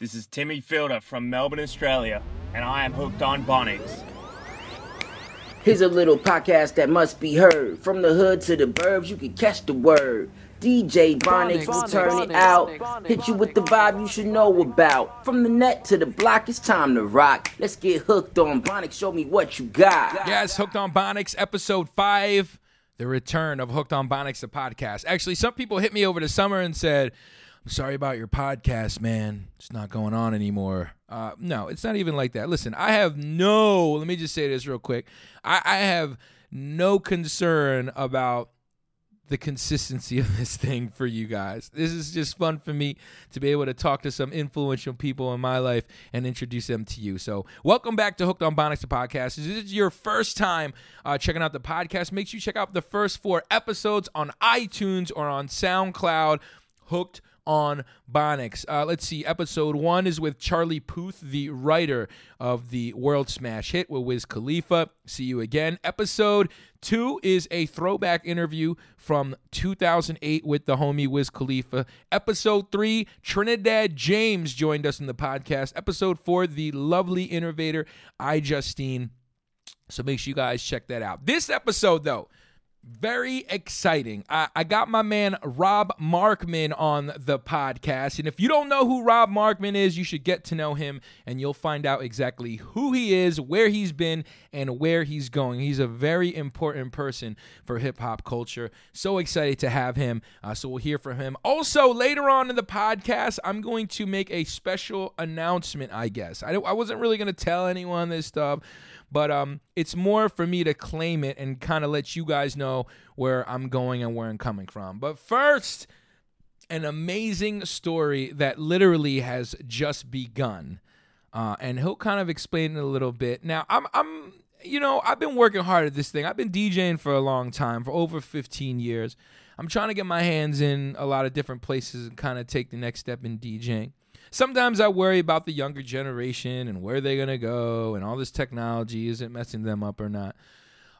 This is Timmy Fielder from Melbourne, Australia, and I am hooked on Bonics. Here's a little podcast that must be heard. From the hood to the burbs, you can catch the word. DJ Bonics will turn it out. Hit you with the vibe you should know about. From the net to the block, it's time to rock. Let's get hooked on Bonics. Show me what you got. Yes, Hooked on Bonics, episode five, the return of Hooked on Bonics, the podcast. Actually, some people hit me over the summer and said, I'm sorry about your podcast, man. It's not going on anymore. Uh, no, it's not even like that. Listen, I have no, let me just say this real quick. I, I have no concern about the consistency of this thing for you guys. This is just fun for me to be able to talk to some influential people in my life and introduce them to you. So, welcome back to Hooked on Bonics, the podcast. If this is your first time uh, checking out the podcast, make sure you check out the first four episodes on iTunes or on SoundCloud. Hooked on Bonics. Uh, let's see. Episode one is with Charlie Puth, the writer of the World Smash hit with Wiz Khalifa. See you again. Episode two is a throwback interview from 2008 with the homie Wiz Khalifa. Episode three, Trinidad James joined us in the podcast. Episode four, the lovely innovator iJustine. So make sure you guys check that out. This episode, though, very exciting. I, I, got my man Rob Markman on the podcast. And if you don't know who Rob Markman is, you should get to know him and you'll find out exactly who he is, where he's been, and where he's going. He's a very important person for hip hop culture. So excited to have him. Uh, so we'll hear from him. Also, later on in the podcast, I'm going to make a special announcement, I guess. I, I wasn't really going to tell anyone this stuff but um, it's more for me to claim it and kind of let you guys know where I'm going and where I'm coming from. But first, an amazing story that literally has just begun, uh, and he'll kind of explain it a little bit. Now, I'm, I'm, you know, I've been working hard at this thing. I've been DJing for a long time, for over 15 years. I'm trying to get my hands in a lot of different places and kind of take the next step in DJing sometimes I worry about the younger generation and where they're gonna go and all this technology is it messing them up or not.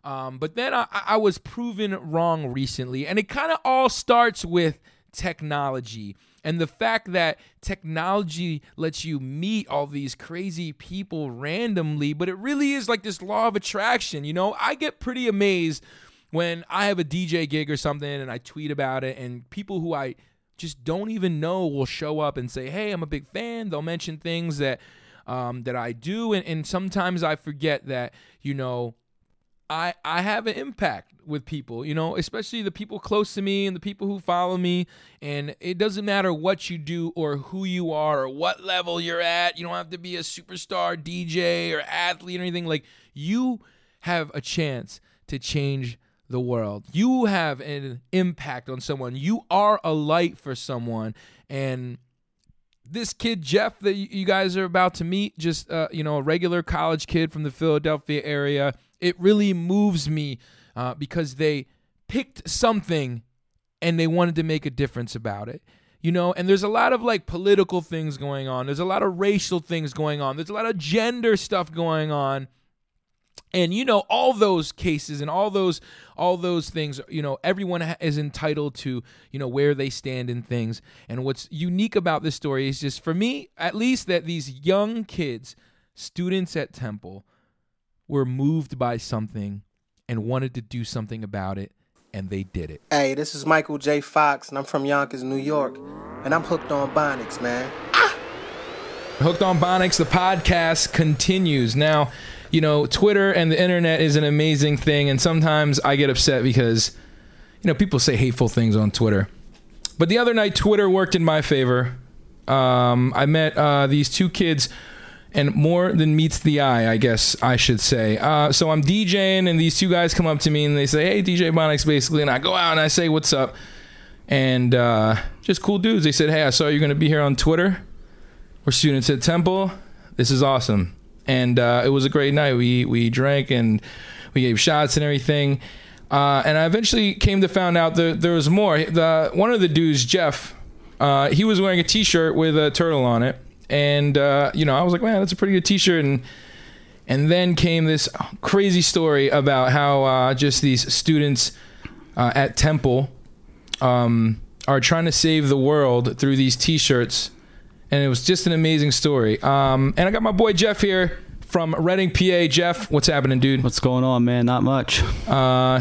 Um, but then I, I was proven wrong recently, and it kind of all starts with technology and the fact that technology lets you meet all these crazy people randomly, but it really is like this law of attraction. You know, I get pretty amazed when I have a DJ gig or something and I tweet about it, and people who I just don't even know will show up and say, "Hey, I'm a big fan." They'll mention things that um, that I do, and, and sometimes I forget that you know I I have an impact with people, you know, especially the people close to me and the people who follow me. And it doesn't matter what you do or who you are or what level you're at. You don't have to be a superstar DJ or athlete or anything. Like you have a chance to change the world. You have an impact on someone. You are a light for someone. And this kid Jeff that you guys are about to meet, just uh, you know, a regular college kid from the Philadelphia area, it really moves me uh, because they picked something and they wanted to make a difference about it. You know, and there's a lot of like political things going on. There's a lot of racial things going on. There's a lot of gender stuff going on and you know all those cases and all those all those things you know everyone is entitled to you know where they stand in things. And what's unique about this story is just for me at least that these young kids students at temple were moved by something and wanted to do something about it and they did it. Hey this is michael j. Fox and i'm from yonkers new york and i'm hooked on bonics man. Ah! hooked on bonics the podcast continues. Now you know, Twitter and the internet is an amazing thing, and sometimes I get upset because, you know, people say hateful things on Twitter. But the other night, Twitter worked in my favor. Um, I met uh, these two kids, and more than meets the eye, I guess I should say. Uh, so I'm DJing, and these two guys come up to me and they say, "Hey, DJ Bonics," basically, and I go out and I say, "What's up?" And uh, just cool dudes. They said, "Hey, I saw you're going to be here on Twitter. We're students at Temple. This is awesome." And uh, it was a great night. We we drank and we gave shots and everything. Uh, and I eventually came to find out that there was more. The one of the dudes, Jeff, uh, he was wearing a T-shirt with a turtle on it, and uh, you know I was like, man, that's a pretty good T-shirt. And and then came this crazy story about how uh, just these students uh, at Temple um, are trying to save the world through these T-shirts and it was just an amazing story. Um, and I got my boy Jeff here from Reading, PA. Jeff, what's happening, dude? What's going on, man? Not much. Uh,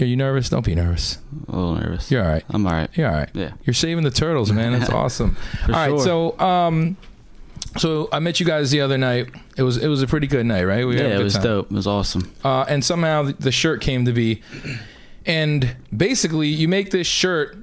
are you nervous? Don't be nervous. A little nervous. You're all right. I'm all right. You're all right. Yeah. You're saving the turtles, man. That's awesome. All right. sure. So, um, so I met you guys the other night. It was it was a pretty good night, right? We yeah, it was time. dope. It was awesome. uh, and somehow the shirt came to be. And basically, you make this shirt.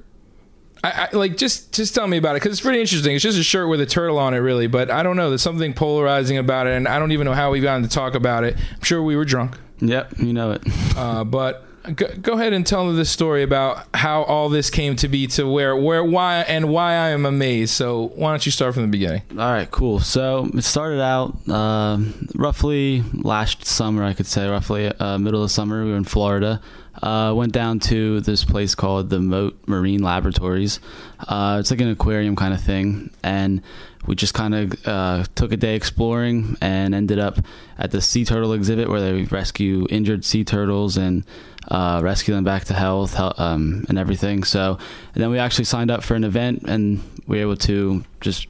I, I like just just tell me about it because it's pretty interesting. It's just a shirt with a turtle on it, really. But I don't know. There's something polarizing about it, and I don't even know how we got to talk about it. I'm sure we were drunk, Yep, you know it. uh, but go, go ahead and tell this story about how all this came to be to where where why and why I am amazed. So why don't you start from the beginning? All right, cool. So it started out uh, roughly last summer, I could say, roughly uh, middle of summer. We were in Florida. Uh, went down to this place called the Mote Marine Laboratories. Uh, it's like an aquarium kind of thing, and we just kind of uh, took a day exploring and ended up at the sea turtle exhibit where they rescue injured sea turtles and uh, rescue them back to health um, and everything. So, and then we actually signed up for an event and we were able to just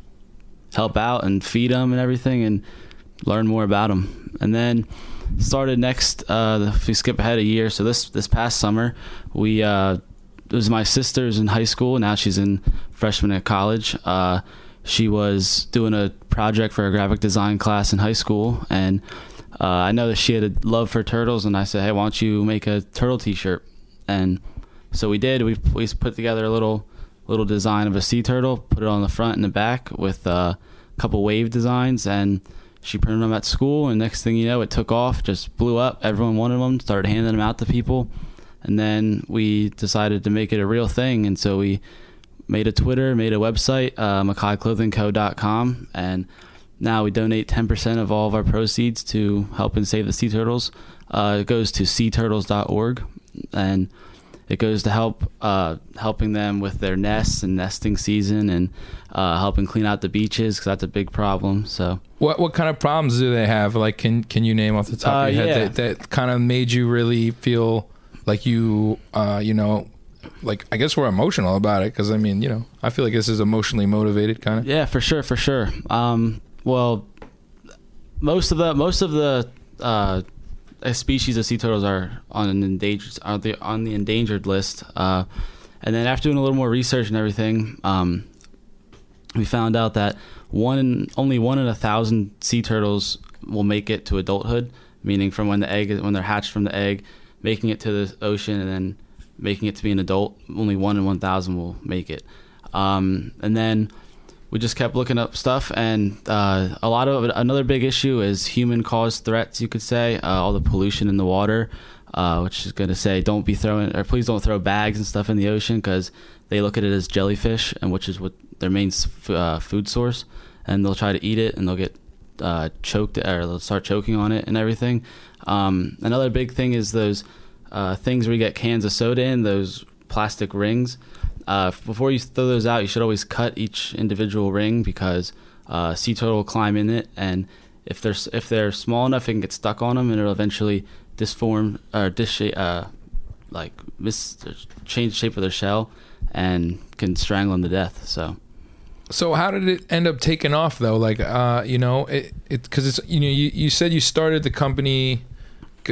help out and feed them and everything and learn more about them. And then started next. Uh, if we skip ahead a year, so this this past summer, we uh, it was my sister's in high school. Now she's in freshman at college. Uh, she was doing a project for a graphic design class in high school, and uh, I know that she had a love for turtles. And I said, "Hey, why don't you make a turtle T-shirt?" And so we did. We we put together a little little design of a sea turtle, put it on the front and the back with uh, a couple wave designs, and she printed them at school. And next thing you know, it took off, just blew up. Everyone wanted them, started handing them out to people, and then we decided to make it a real thing. And so we made a Twitter, made a website, uh, MakaiClothingCo.com, and now we donate 10% of all of our proceeds to help and save the sea turtles. Uh, it goes to seaturtles.org, and it goes to help uh, helping them with their nests and nesting season, and uh, helping clean out the beaches because that's a big problem. So What what kind of problems do they have? Like, can can you name off the top Uh, of your head yeah. that, that kind of made you really feel like you, uh, you know, like I guess we're emotional about it because I mean, you know, I feel like this is emotionally motivated kind of. Yeah, for sure, for sure. Um, well, most of the most of the uh, species of sea turtles are on an endangered are the on the endangered list. Uh, and then after doing a little more research and everything, um, we found out that one in, only one in a thousand sea turtles will make it to adulthood, meaning from when the egg when they're hatched from the egg, making it to the ocean and then making it to be an adult. Only one in one thousand will make it. Um, and then we just kept looking up stuff, and uh, a lot of another big issue is human caused threats. You could say uh, all the pollution in the water, uh, which is going to say don't be throwing or please don't throw bags and stuff in the ocean because they look at it as jellyfish, and which is what their main uh, food source, and they'll try to eat it, and they'll get uh, choked or they'll start choking on it and everything. Um, another big thing is those uh, things where you get cans of soda in those plastic rings. Uh, before you throw those out, you should always cut each individual ring because uh, sea turtle will climb in it, and if they're if they're small enough, it can get stuck on them, and it'll eventually disform or dis uh, like mis- change shape of their shell and can strangle them to death. So So how did it end up taking off though? Like, uh, you know, it it because it's you know you, you said you started the company,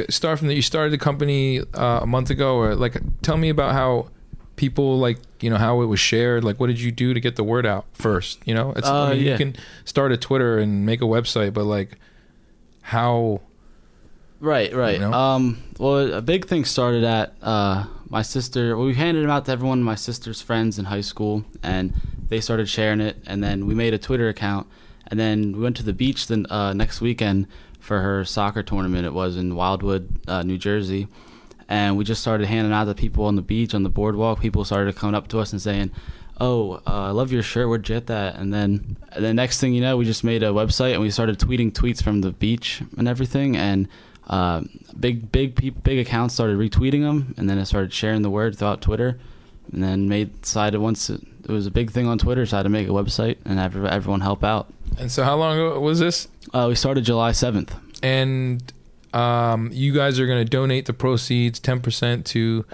start from the you started the company uh, a month ago or like tell me about how people like you know how it was shared. Like, what did you do to get the word out first? You know, it's, Uh, I mean, yeah. you can start a Twitter and make a website, but like how Right, right. You know? Um, well, a big thing started at uh, my sister. Well, we handed them out to everyone, my sister's friends in high school, and they started sharing it. And then we made a Twitter account, and then we went to the beach the uh, next weekend for her soccer tournament. It was in Wildwood, uh, New Jersey, and we just started handing out to people on the beach on the boardwalk. People started coming up to us and saying. Oh, uh, I love your shirt. Where'd you get that? And then, the next thing you know, we just made a website and we started tweeting tweets from the beach and everything. And uh, big big peop big accounts started retweeting them, and then I started sharing the word throughout Twitter, and then made decided once it, it was a big thing on Twitter, decided to make a website and have everyone help out. and so how long ago was this? Uh, we started July seventh. And um, you guys are going to donate the proceeds ten percent to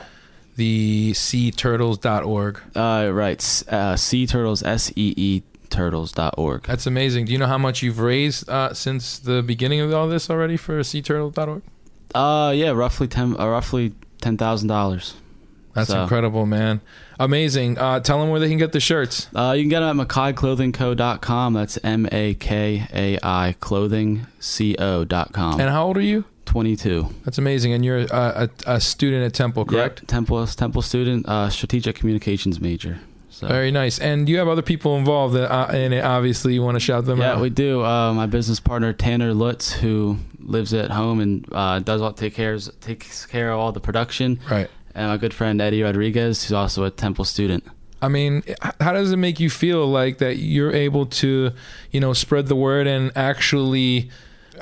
the seaturtles.org. Uh, right, S- uh, Sea Turtles S E E seaturtles.org. That's amazing. Do you know how much you've raised uh, since the beginning of all this already for seaturtle.org? Uh, yeah, roughly ten, uh, roughly ten thousand dollars. That's So- incredible, man. Amazing. Uh, tell them where they can get the shirts. Uh, you can get them at MakaiClothingCo.com. That's M A K A I Clothing C O.com. And how old are you? 22. That's amazing. And you're a, a, a student at Temple, correct? Yep, Temple Temple student, uh, strategic communications major. So Very nice. And you have other people involved in, uh, in it. Obviously, you want to shout them yeah, out. Yeah, we do. Uh, my business partner Tanner Lutz, who lives at home and uh, does all take cares takes care of all the production, right. And my good friend Eddie Rodriguez, who's also a Temple student. I mean, how does it make you feel like that you're able to, you know, spread the word and actually,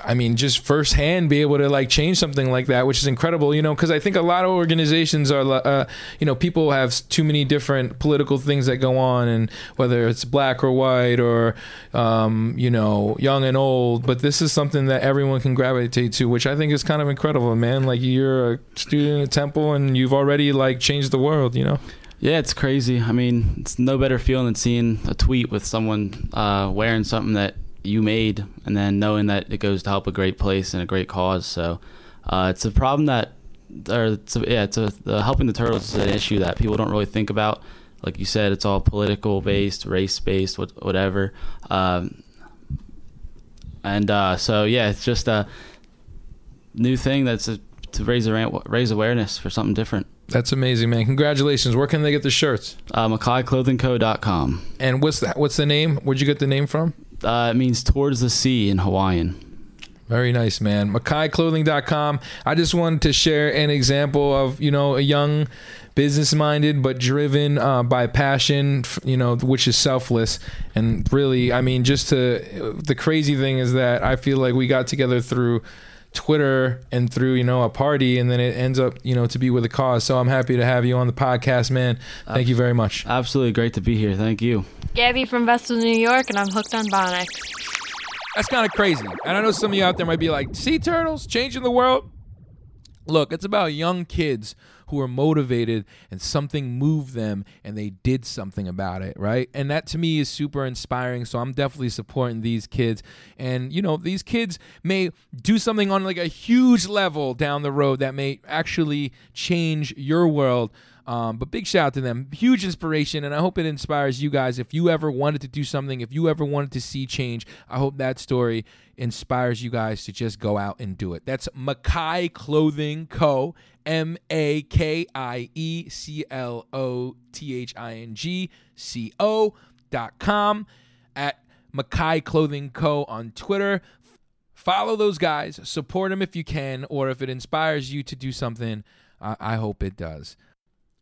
I mean, just firsthand be able to like change something like that, which is incredible, you know, because I think a lot of organizations are, uh, you know, people have too many different political things that go on, and whether it's black or white or, um, you know, young and old, but this is something that everyone can gravitate to, which I think is kind of incredible, man. Like you're a student at Temple and you've already like changed the world, you know. Yeah, it's crazy. I mean, it's no better feeling than seeing a tweet with someone uh, wearing something that you made, and then knowing that it goes to help a great place and a great cause. So, uh, it's a problem that, or it's a, yeah, it's a the helping the turtles is an issue that people don't really think about. Like you said, it's all political based, race based, what, whatever. Um, and uh, so, yeah, it's just a new thing that's a, to raise raise awareness for something different. That's amazing, man. Congratulations. Where can they get the shirts? Uh, MakaiClothingCo.com. And what's the, what's the name? Where'd you get the name from? Uh, it means towards the sea in Hawaiian. Very nice, man. MakaiClothing.com. I just wanted to share an example of, you know, a young business minded but driven uh, by passion, you know, which is selfless. And really, I mean, just to, the crazy thing is that I feel like we got together through Twitter and through, you know, a party and then it ends up, you know, to be with a cause. So I'm happy to have you on the podcast, man. Thank you very much. Absolutely great to be here. Thank you. Gabby from Vestal, New York, and I'm hooked on Bonnet. That's kind of crazy. And I know some of you out there might be like, sea turtles changing the world. Look, it's about young kids who are motivated and something moved them and they did something about it, right? And that to me is super inspiring. So I'm definitely supporting these kids. And, you know, these kids may do something on like a huge level down the road that may actually change your world. Um, but big shout out to them. Huge inspiration, and I hope it inspires you guys. If you ever wanted to do something, if you ever wanted to see change, I hope that story inspires you guys to just go out and do it. That's Makai Clothing Co. M A K I E C L O T H I N G C O dot com at Makai Clothing Co. on Twitter. Follow those guys, support them if you can, or if it inspires you to do something, I, I hope it does.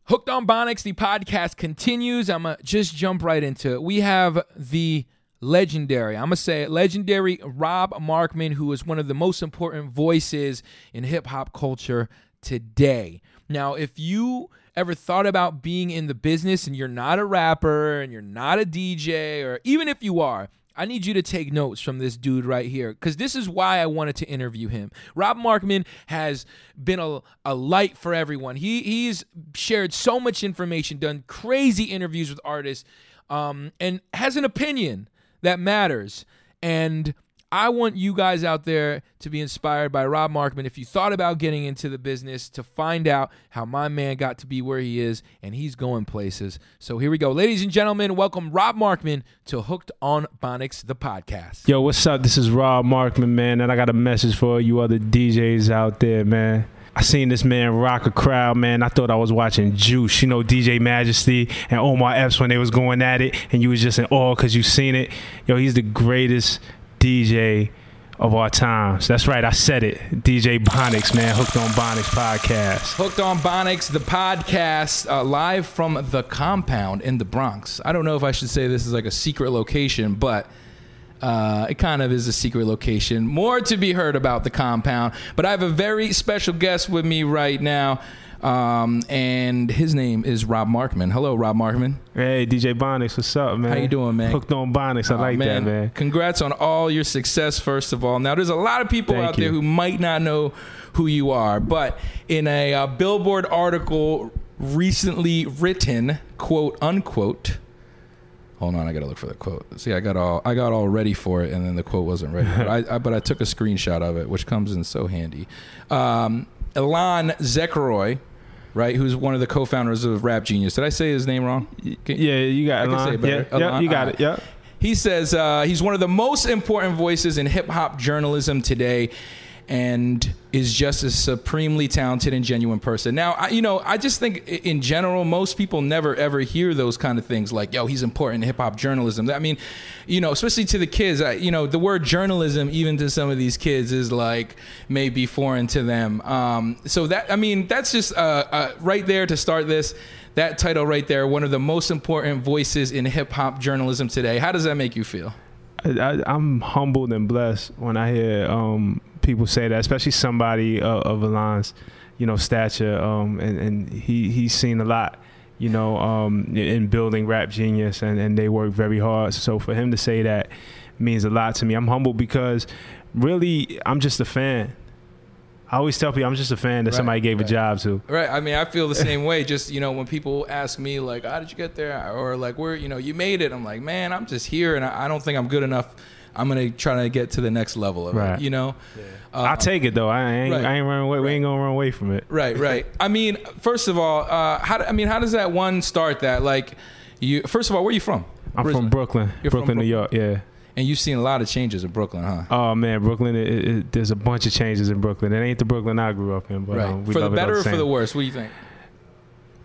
Hooked on Bonics, the podcast continues. I'm going to just jump right into it. We have the legendary, I'm going to say it, legendary Rob Markman, who is one of the most important voices in hip hop culture today. Now, if you ever thought about being in the business and you're not a rapper and you're not a DJ, or even if you are, I need you to take notes from this dude right here because this is why I wanted to interview him. Rob Markman has been a, a light for everyone. He he's shared so much information, done crazy interviews with artists, um, and has an opinion that matters. And I want you guys out there to be inspired by Rob Markman. If you thought about getting into the business, to find out how my man got to be where he is, and he's going places. So here we go. Ladies and gentlemen, welcome Rob Markman to Hooked on Bonics, the podcast. Yo, what's up? This is Rob Markman, man, and I got a message for you other DJs out there, man. I seen this man rock a crowd, man. I thought I was watching Juice, you know, DJ Majesty and Omar Epps when they was going at it, and you was just in awe because you seen it. Yo, he's the greatest DJ of our times. That's right, I said it. DJ Bonics, man, Hooked on Bonics podcast. Hooked on Bonics, the podcast, uh, live from the compound in the Bronx. I don't know if I should say this is like a secret location, but uh, it kind of is a secret location. More to be heard about the compound, but I have a very special guest with me right now, um, and his name is Rob Markman. Hello, Rob Markman. Hey, DJ Bonics, what's up, man? How you doing, man? Hooked on Bonics, I Oh, like that, man. Congrats on all your success, first of all. Now, there's a lot of people Thank out there who might not know who you are, but in a uh, Billboard article recently written, quote unquote, Hold on, I gotta look for the quote. See, I got all I got all ready for it, and then the quote wasn't ready. but, I, I, but I took a screenshot of it, which comes in so handy. Um, Ilan Zechory, right, who's one of the co-founders of Rap Genius. Did I say his name wrong? Can- Yeah, you got I can Elon. say it better. Yeah, yeah, you got alright. it. Yeah. He says uh, he's one of the most important voices in hip hop journalism today and is just a supremely talented and genuine person. Now, I, you know, I just think in general, most people never ever hear those kind of things like, yo, he's important in hip hop journalism. I mean, you know, especially to the kids, I, you know, the word journalism, even to some of these kids, is like maybe foreign to them. Um, so that, I mean, that's just uh, uh, right there to start this. That title right there, one of the most important voices in hip hop journalism today. How does that make you feel? I, I'm humbled and blessed when I hear um, people say that, especially somebody uh, of Alon's, you know, stature. Um, and, and he he's seen a lot, you know, um, in- in building Rap Genius, and, and they work very hard. So for him to say that means a lot to me. I'm humbled because really I'm just a fan. I always tell people I'm just a fan that Right, somebody gave right. a job to. Right. I mean, I feel the same way. Just you know, when people ask me like, "How did you get there?" or like, "Where you know you made it?" I'm like, "Man, I'm just here, and I I don't think I'm good enough. I'm gonna try to get to the next level of Right. it." You know. Uh, I'll take it though. I ain't, right. I ain't running away. We ain't gonna run away from it. Right, right. I mean, first of all, uh, how? do- I mean, how does that one start? That like, you. First of all, where are you from? I'm Originally? from Brooklyn, You're from Brooklyn, New York. Yeah. And you've seen a lot of changes in Brooklyn, huh? Oh man, Brooklyn. It, it, it- there's a bunch of changes in Brooklyn. It ain't the Brooklyn I grew up in, but right. um, we for the love it all better or for the worse? What do you think?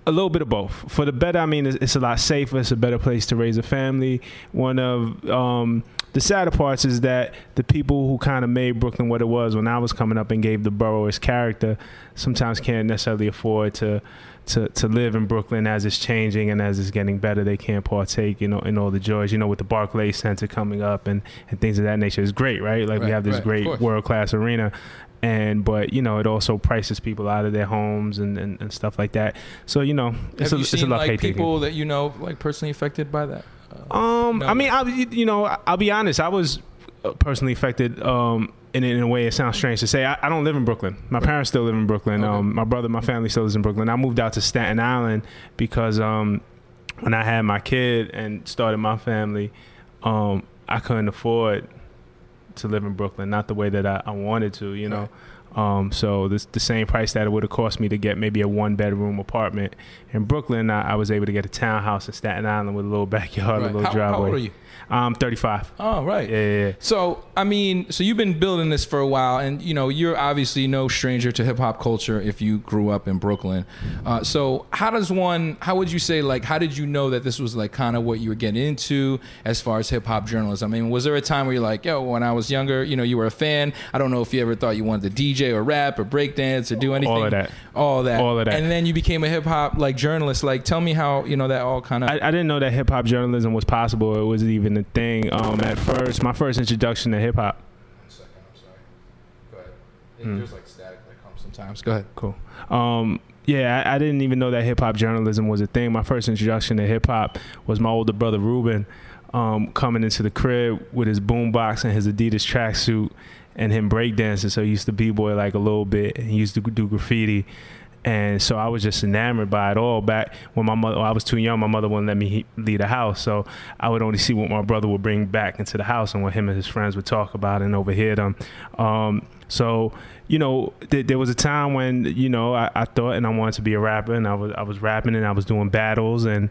A little bit of both. For the better, I mean, it's, it's a lot safer. It's a better place to raise a family. One of um, the sadder parts is that the people who kind of made Brooklyn what it was when I was coming up and gave the borough its character sometimes can't necessarily afford to. To, to live in Brooklyn as it's changing and as it's getting better, they can't partake, you know, in all the joys. You know, with the Barclays Center coming up and, and things of that nature, it's great, right? Like we have this right, great world class arena, and but you know, it also prices people out of their homes and, and, and stuff like that. So you know, it's Have a, you it's a seen love like people that you know like personally affected by that? Um, No. I mean, I you know, I'll be honest. I was uh, personally affected. Um, in, in a way, it sounds strange to say. I, I don't live in Brooklyn. My parents still live in Brooklyn. Okay. Um, my brother, my family still lives in Brooklyn. I moved out to Staten Island because um, when I had my kid and started my family, um, I couldn't afford to live in Brooklyn. Not the way that I, I wanted to, you know. Um, so this the same price that it would have cost me to get maybe a one bedroom apartment in Brooklyn. I, I was able to get a townhouse in Staten Island with a little backyard, Right. a little How, driveway. how old are you? I'm 35. Oh, right. Yeah, yeah, yeah. So, I mean, so you've been building this for a while, and you know, you're obviously no stranger to hip hop culture if you grew up in Brooklyn. Uh, so, how does one? How would you say? Like, how did you know that this was like kind of what you were getting into as far as hip hop journalism? I mean, was there a time where you're like, yo, when I was younger, you know, you were a fan. I don't know if you ever thought you wanted to DJ or rap or breakdance or do anything. All of that. All that. All of that. And then you became a hip hop like journalist. Like, tell me how you know that all kind of. I, I didn't know that hip hop journalism was possible. It was even a thing. Um, at first, my first introduction to hip hop. second, I'm sorry. Go ahead. There's like static that comes sometimes. Go ahead. Cool. Um, yeah, I, I didn't even know that hip hop journalism was a thing. My first introduction to hip hop was my older brother Ruben um, coming into the crib with his boombox and his Adidas tracksuit and him breakdancing. So he used to b boy like a little bit. And he used to do graffiti. And so I was just enamored by it all. Back when my mother, I was too young, my mother wouldn't let me leave the house. So I would only see what my brother would bring back into the house and what him and his friends would talk about and overhear them. Um, so you know, th- there was a time when you know I, I thought and I wanted to be a rapper, and I was I was rapping and I was doing battles and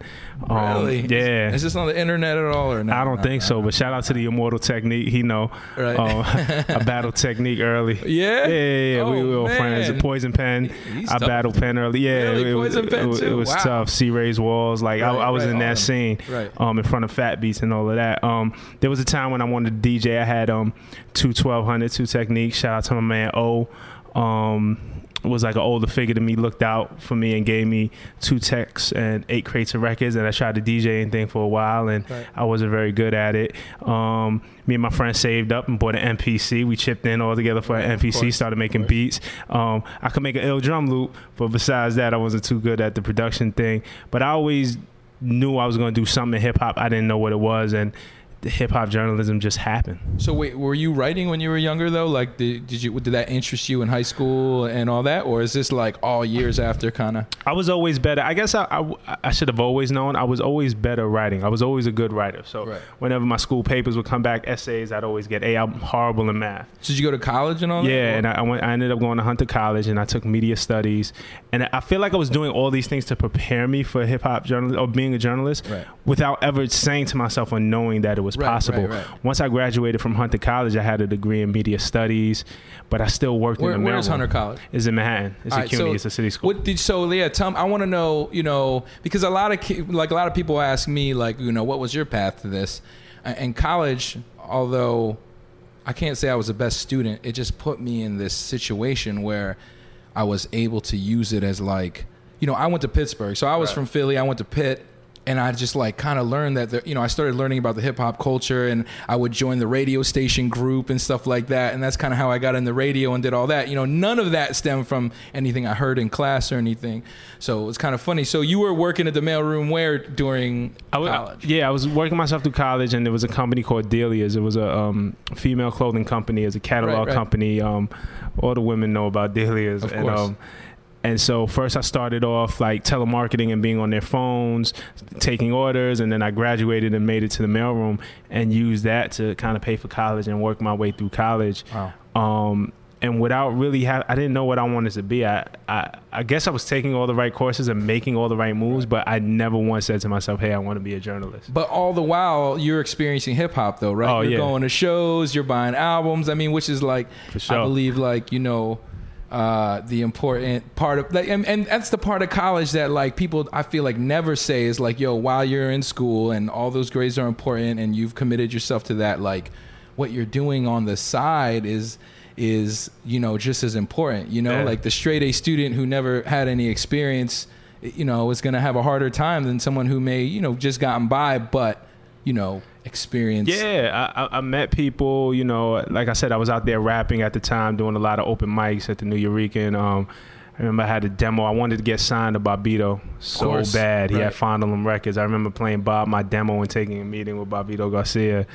um, really? yeah. Is this on the internet at all or not? I don't think so, but shout out to the Immortal Technique. He know Right. um, a battle technique early. Yeah? yeah, yeah. yeah. we, Oh, we were man. friends. Poison Pen. He's I tough. battled Pen early. Yeah, Really? it, was- Poison Pen it, was- it was Wow. tough. C Ray's walls. Like I, Right, I was right, in that scene, Right. um, in front of Fat Beats and all of that. Um, there was a time when I wanted to DJ. I had um two twelve hundred, two Technics. Shout out to my man O. Um, was like an older figure to me, looked out for me and gave me two techs and eight crates of records. And I tried to DJ and thing for a while, and Right. I wasn't very good at it. Um, me and my friend saved up and bought an MPC. We chipped in all together for an MPC, started making beats. Um, I could make an ill drum loop, but besides that, I wasn't too good at the production thing. But I always knew I was going to do something in hip hop. I didn't know what it was, and hip hop journalism just happened. So wait, were you writing when you were younger though? Like, did, did you did that interest you in high school and all that, or is this like all years after kind of? I was always better. I guess I, I, I should have always known. I was always better writing. I was always a good writer. So Right. whenever my school papers would come back, essays, I'd always get A. I'm horrible in math. Did you go to college and all that? Yeah, or- and I, I went. I ended up going to Hunter College, and I took media studies. And I feel like I was doing all these things to prepare me for hip hop journalism or being a journalist, Right. without ever saying to myself or knowing that it was Right, possible. right, right. Once I graduated from Hunter College, I had a degree in media studies, but I still worked Where, in the where's. Hunter College? It's in Manhattan. It's All a CUNY. so it's a city school. What did so yeah? Tell me, I want to know. You know, because a lot of like a lot of people ask me like, you know, what was your path to this? And college, although I can't say I was the best student, it just put me in this situation where I was able to use it as like, you know, I went to Pittsburgh, so I was from Philly. I went to Pitt. And I just like kind of learned that, the, you know, I started learning about the hip hop culture and I would join the radio station group and stuff like that. And that's kind of how I got in the radio and did all that. You know, none of that stemmed from anything I heard in class or anything. So it's kind of funny. So you were working at the mailroom where during I was, college? Yeah, I was working myself through college, and there was a company called Delia's. It was a um, female clothing company. It's a catalog Right, right. company. Um, all the women know about Delia's. Of and, course. Um, and so first I started off like telemarketing and being on their phones, taking orders, and then I graduated and made it to the mailroom and used that to kind of pay for college and work my way through college. Wow. Um, and without really have, I didn't know what I wanted to be. I, I, I guess I was taking all the right courses and making all the right moves, but I never once said to myself, "Hey, I want to be a journalist." But all the while, you're experiencing hip hop, though, right? Oh, you're yeah. going to shows, you're buying albums. I mean, which is like, sure. I believe, like you know, uh, the important part of like, and, and that's the part of college that like people I feel like never say is like, yo, while you're in school and all those grades are important and you've committed yourself to that, like, what you're doing on the side is is you know just as important. You know, Yeah. like the straight A student who never had any experience, you know, is going to have a harder time than someone who may you know just gotten by, but you know, experience. Yeah, I, I- met people. You know, like I said, I was out there rapping at the time, doing a lot of open mics at the Nuyorican. Um, I remember I had a demo. I wanted to get signed to Bobbito so course. bad. He Right. had Fondle 'Em Records. I remember playing Bob my demo and taking a meeting with Bobbito Garcia.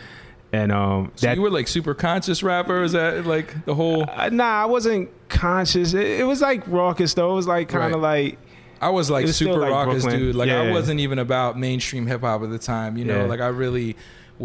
And um, So that you were like super conscious rapper? Is that like the whole? Uh, nah, I wasn't conscious. It, it was like raucous though. It was like kind of like I was like was super like raucous, Brooklyn. dude. Like I wasn't even about mainstream hip hop at the time. You know, Yeah. like I really,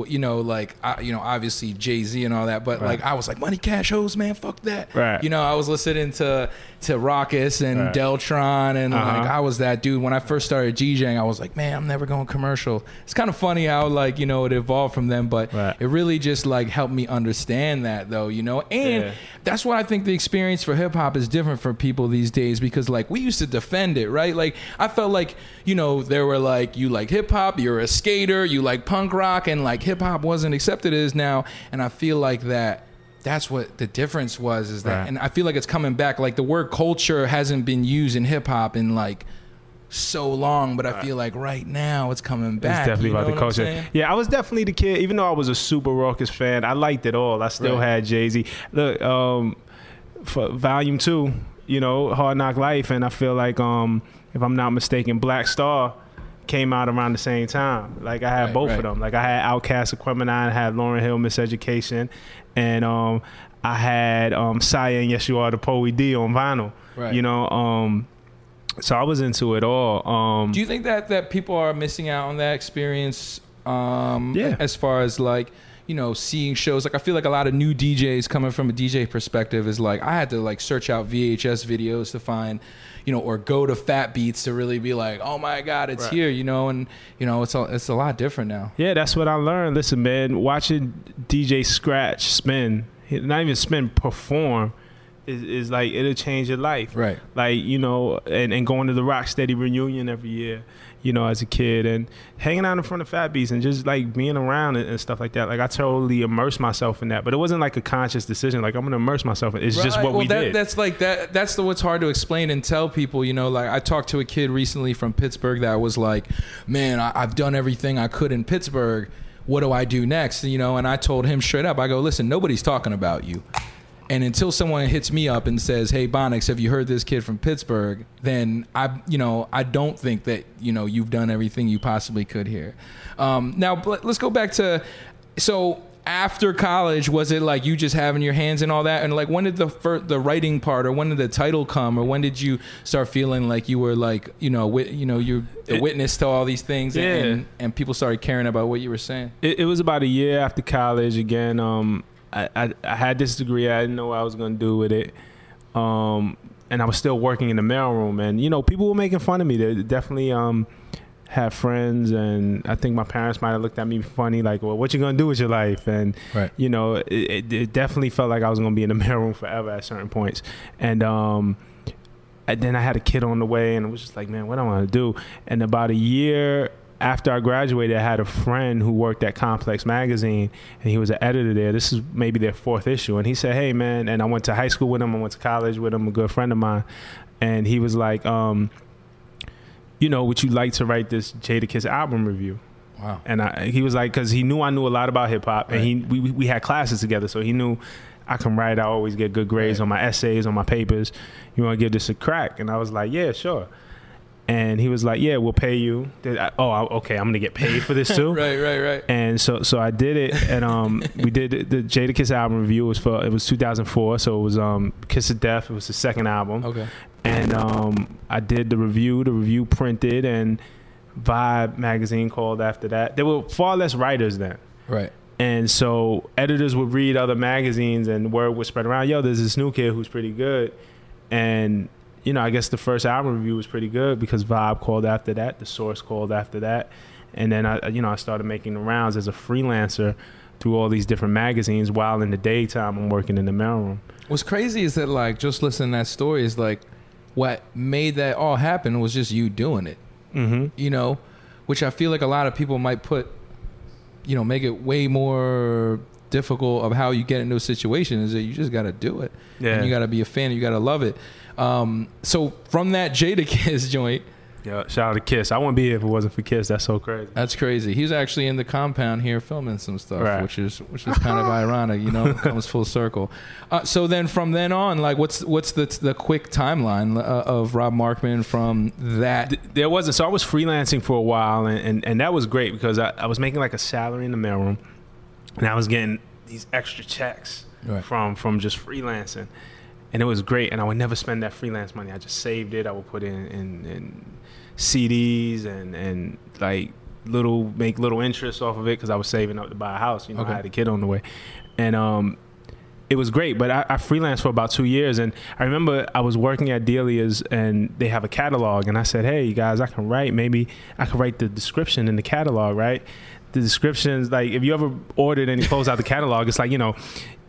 you know, like I, you know, obviously Jay Z and all that. But like I was like Money Cash Hoes, man, fuck that. Right. You know, I was listening to to Rawkus and Right. Deltron, and Uh-huh. like I was that dude when I first started DJing. I was like, man, I'm never going commercial. It's kind of funny how like you know it evolved from them, but Right. it really just like helped me understand that though. You know, and Yeah. that's why I think the experience for hip hop is different for people these days because like we used to defend it, right? Like I felt like, you know, there were like you like hip hop, you're a skater, you like punk rock and like hip hop wasn't accepted as now and I feel like that that's what the difference was is that Right. and I feel like it's coming back like the word culture hasn't been used in hip hop in like so long, but I feel like right now it's coming back. It's definitely you know about the culture. Yeah, I was definitely the kid. Even though I was a super Rawkus fan, I liked it all. I still Right. had Jay Z. Look, um, for Volume Two, you know, Hard Knock Life, and I feel like, um, if I'm not mistaken, Black Star came out around the same time. Like I had Right, both right. of them. Like I had OutKast, Aquemini, I had Lauryn Hill, Miseducation, and um, I had um, Saya and Yes You Are the Poe D on vinyl. Right. You know, um, so I was into it all. Um, Do you think that that people are missing out on that experience? Um, Yeah. As far as like you know, seeing shows like I feel like a lot of new DJs coming from a DJ perspective is like I had to like search out VHS videos to find, you know, or go to Fat Beats to really be like, oh my god, it's Right. here, you know, and you know, it's a, it's a lot different now. Yeah, that's what I learned. Listen, man, watching DJ Scratch spin, not even spin, perform, is, is like it'll change your life. Right. Like you know, and, and going to the Rocksteady reunion every year, you know, as a kid, and hanging out in front of Fat Beats and just like being around and, and stuff like that. Like I totally immersed myself in that, but it wasn't like a conscious decision. Like I'm gonna immerse myself. in It's just what well, we that, did. That's like that. That's the what's hard to explain and tell people. You know, like I talked to a kid recently from Pittsburgh that was like, "Man, I, I've done everything I could in Pittsburgh. What do I do next?" You know, and I told him straight up, I go, "Listen, nobody's talking about you." And until someone hits me up and says, "Hey, Bonics, have you heard this kid from Pittsburgh?" Then I, you know, I don't think that you know you've done everything you possibly could here. Um, now, let's go back to so after college, was it like you just having your hands and all that? And like, when did the fir- the writing part, or when did the title come, or when did you start feeling like you were like, you know, wit- you know, you're the It- witness to all these things, Yeah. and and people started caring about what you were saying? It, it was about a year after college. Again, um, I, I, I had this degree. I didn't know what I was going to do with it. Um, and I was still working in the mailroom, and you know, people were making fun of me. They definitely um, had friends, and I think my parents might have looked at me funny, like, "Well, what you gonna do with your life?" And Right. you know, it, it, it definitely felt like I was gonna be in the mailroom forever at certain points. And um, and then I had a kid on the way, and it was just like, man, what am I gonna do? And about a year after I graduated, I had a friend who worked at Complex Magazine, and he was an editor there. This is maybe their fourth issue, and he said, "Hey, man," and I went to high school with him. I went to college with him. A good friend of mine, and he was like, um, "You know, would you like to write this Jadakiss album review?" Wow. And I, he was like, because he knew I knew a lot about hip hop, and he we, we- we had classes together, so he knew I can write. I always get good grades Right. on my essays, on my papers. You want to give this a crack? And I was like, yeah, sure. And he was like, yeah, we'll pay you. I- oh, I- okay, I'm gonna get paid for this too. Right, right, right. And so, so I did it, and um, we did the- the Jadakiss album review. It was for it was 2004, so it was um, Kiss of Death. It was the second album, Okay. and um, I did the review. The review printed, and Vibe magazine called after that. There were far less writers then. Right. And so editors would read other magazines and word would spread around, yo, there's this new kid who's pretty good. And, you know, I guess the first album review was pretty good because Vibe called after that, The Source called after that. And then I you know, I started making the rounds as a freelancer through all these different magazines while in the daytime I'm working in the mailroom. What's crazy is that like just listening to that story is like what made that all happen was just you doing it. Mm-hmm. you know, which I feel like a lot of people might put, you know, make it way more difficult of how you get into a situation is that you just got to do it. Yeah. And you got to be a fan. You got to love it. Um, so from that Jada Kiss joint, Yeah, shout out to Kiss. I wouldn't be here if it wasn't for Kiss. That's so crazy. that's crazy. He's actually in the compound here filming some stuff, Right. which is which is kind of ironic, you know, it comes full circle. Uh, so then from then on, like, what's what's the the quick timeline uh, of Rob Markman from that? There wasn't so i was freelancing for a while and, and, and that was great because I, I was making like a salary in the mailroom and i was getting these extra checks Right. from from just freelancing and it was great and i would never spend that freelance money i just saved it i would put in in, in cds and and like little make little interest off of it because i was saving up to buy a house you know Okay. i had a kid on the way and um it was great, but I, I freelanced for about two years, and I remember I was working at Delia's, and they have a catalog, and I said, "Hey, you guys, I can write. Maybe I can write the description in the catalog, right? The descriptions, like if you ever ordered any clothes out the catalog, it's like you know,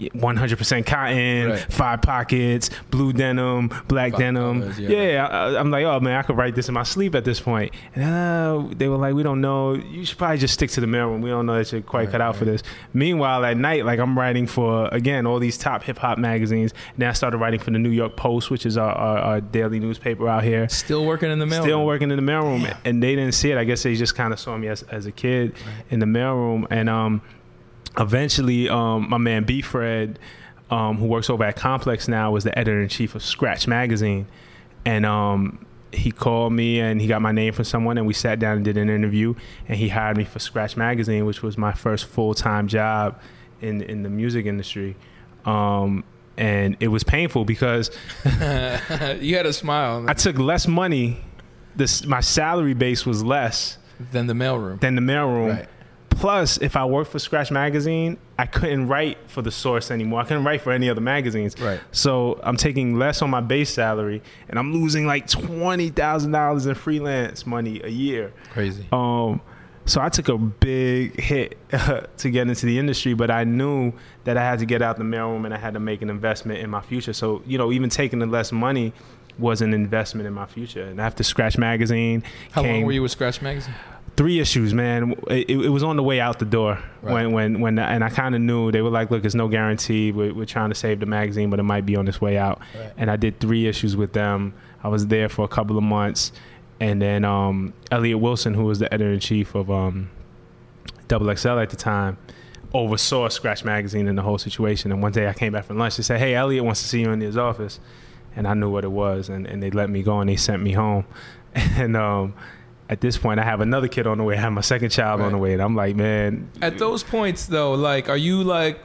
100% cotton, Right. five pockets, blue denim, black Five denim. colors, yeah. yeah, I, I'm like, oh man, I could write this in my sleep at this point. And uh, they were like, we don't know. You should probably just stick to the mailroom. We don't know that you're quite Right, cut out for this. Meanwhile, at night, like I'm writing for again all these top hip hop magazines. And then I started writing for the New York Post, which is our, our, our daily newspaper out here. Still working in the mail. Still working in the mailroom, and they didn't see it. I guess they just kind of saw me as, as a kid in the mailroom, and um, eventually, um, my man B Fred, um, who works over at Complex now, was the editor in chief of Scratch Magazine, and um, he called me and he got my name from someone, and we sat down and did an interview, and he hired me for Scratch Magazine, which was my first full time job in in the music industry. Um, and it was painful because you had a smile I took less money. This my salary base was less than the mailroom. than the mailroom. Right. Plus, if I worked for Scratch Magazine, I couldn't write for the source anymore. I couldn't write for any other magazines. Right. So I'm taking less on my base salary, and I'm losing like twenty thousand dollars in freelance money a year. Crazy. Um, so I took a big hit to get into the industry, but I knew that I had to get out the mailroom and I had to make an investment in my future. So you know, even taking the less money was an investment in my future. And after Scratch Magazine, How long were you with Scratch Magazine? Three issues, man. It, it was on the way out the door Right. when when when, and I kind of knew they were like, look, it's no guarantee. We're, we're trying to save the magazine, but it might be on its way out. Right. And I did three issues with them. I was there for a couple of months, and then um, Elliot Wilson, who was the editor in chief of um, Double XL at the time. Oversaw Scratch Magazine and the whole situation. And one day I came back from lunch. They said, "Hey, Elliot wants to see you in his office," and I knew what it was. And, and they let me go and they sent me home. And um, at this point, I have another kid on the way. I have my second child on the way, and I'm like, man, At those points, though, like, are you like,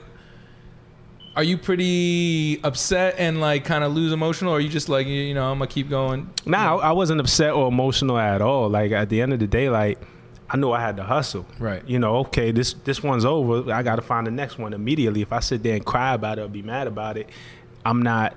are you pretty upset and like kind of lose emotional, or are you just like, you you know, I'm gonna keep going? Nah, I I wasn't upset or emotional at all. Like at the end of the day, like I knew I had to hustle. Right. You know, okay, this this one's over. I got to find the next one immediately. If I sit there and cry about it or be mad about it, I'm not.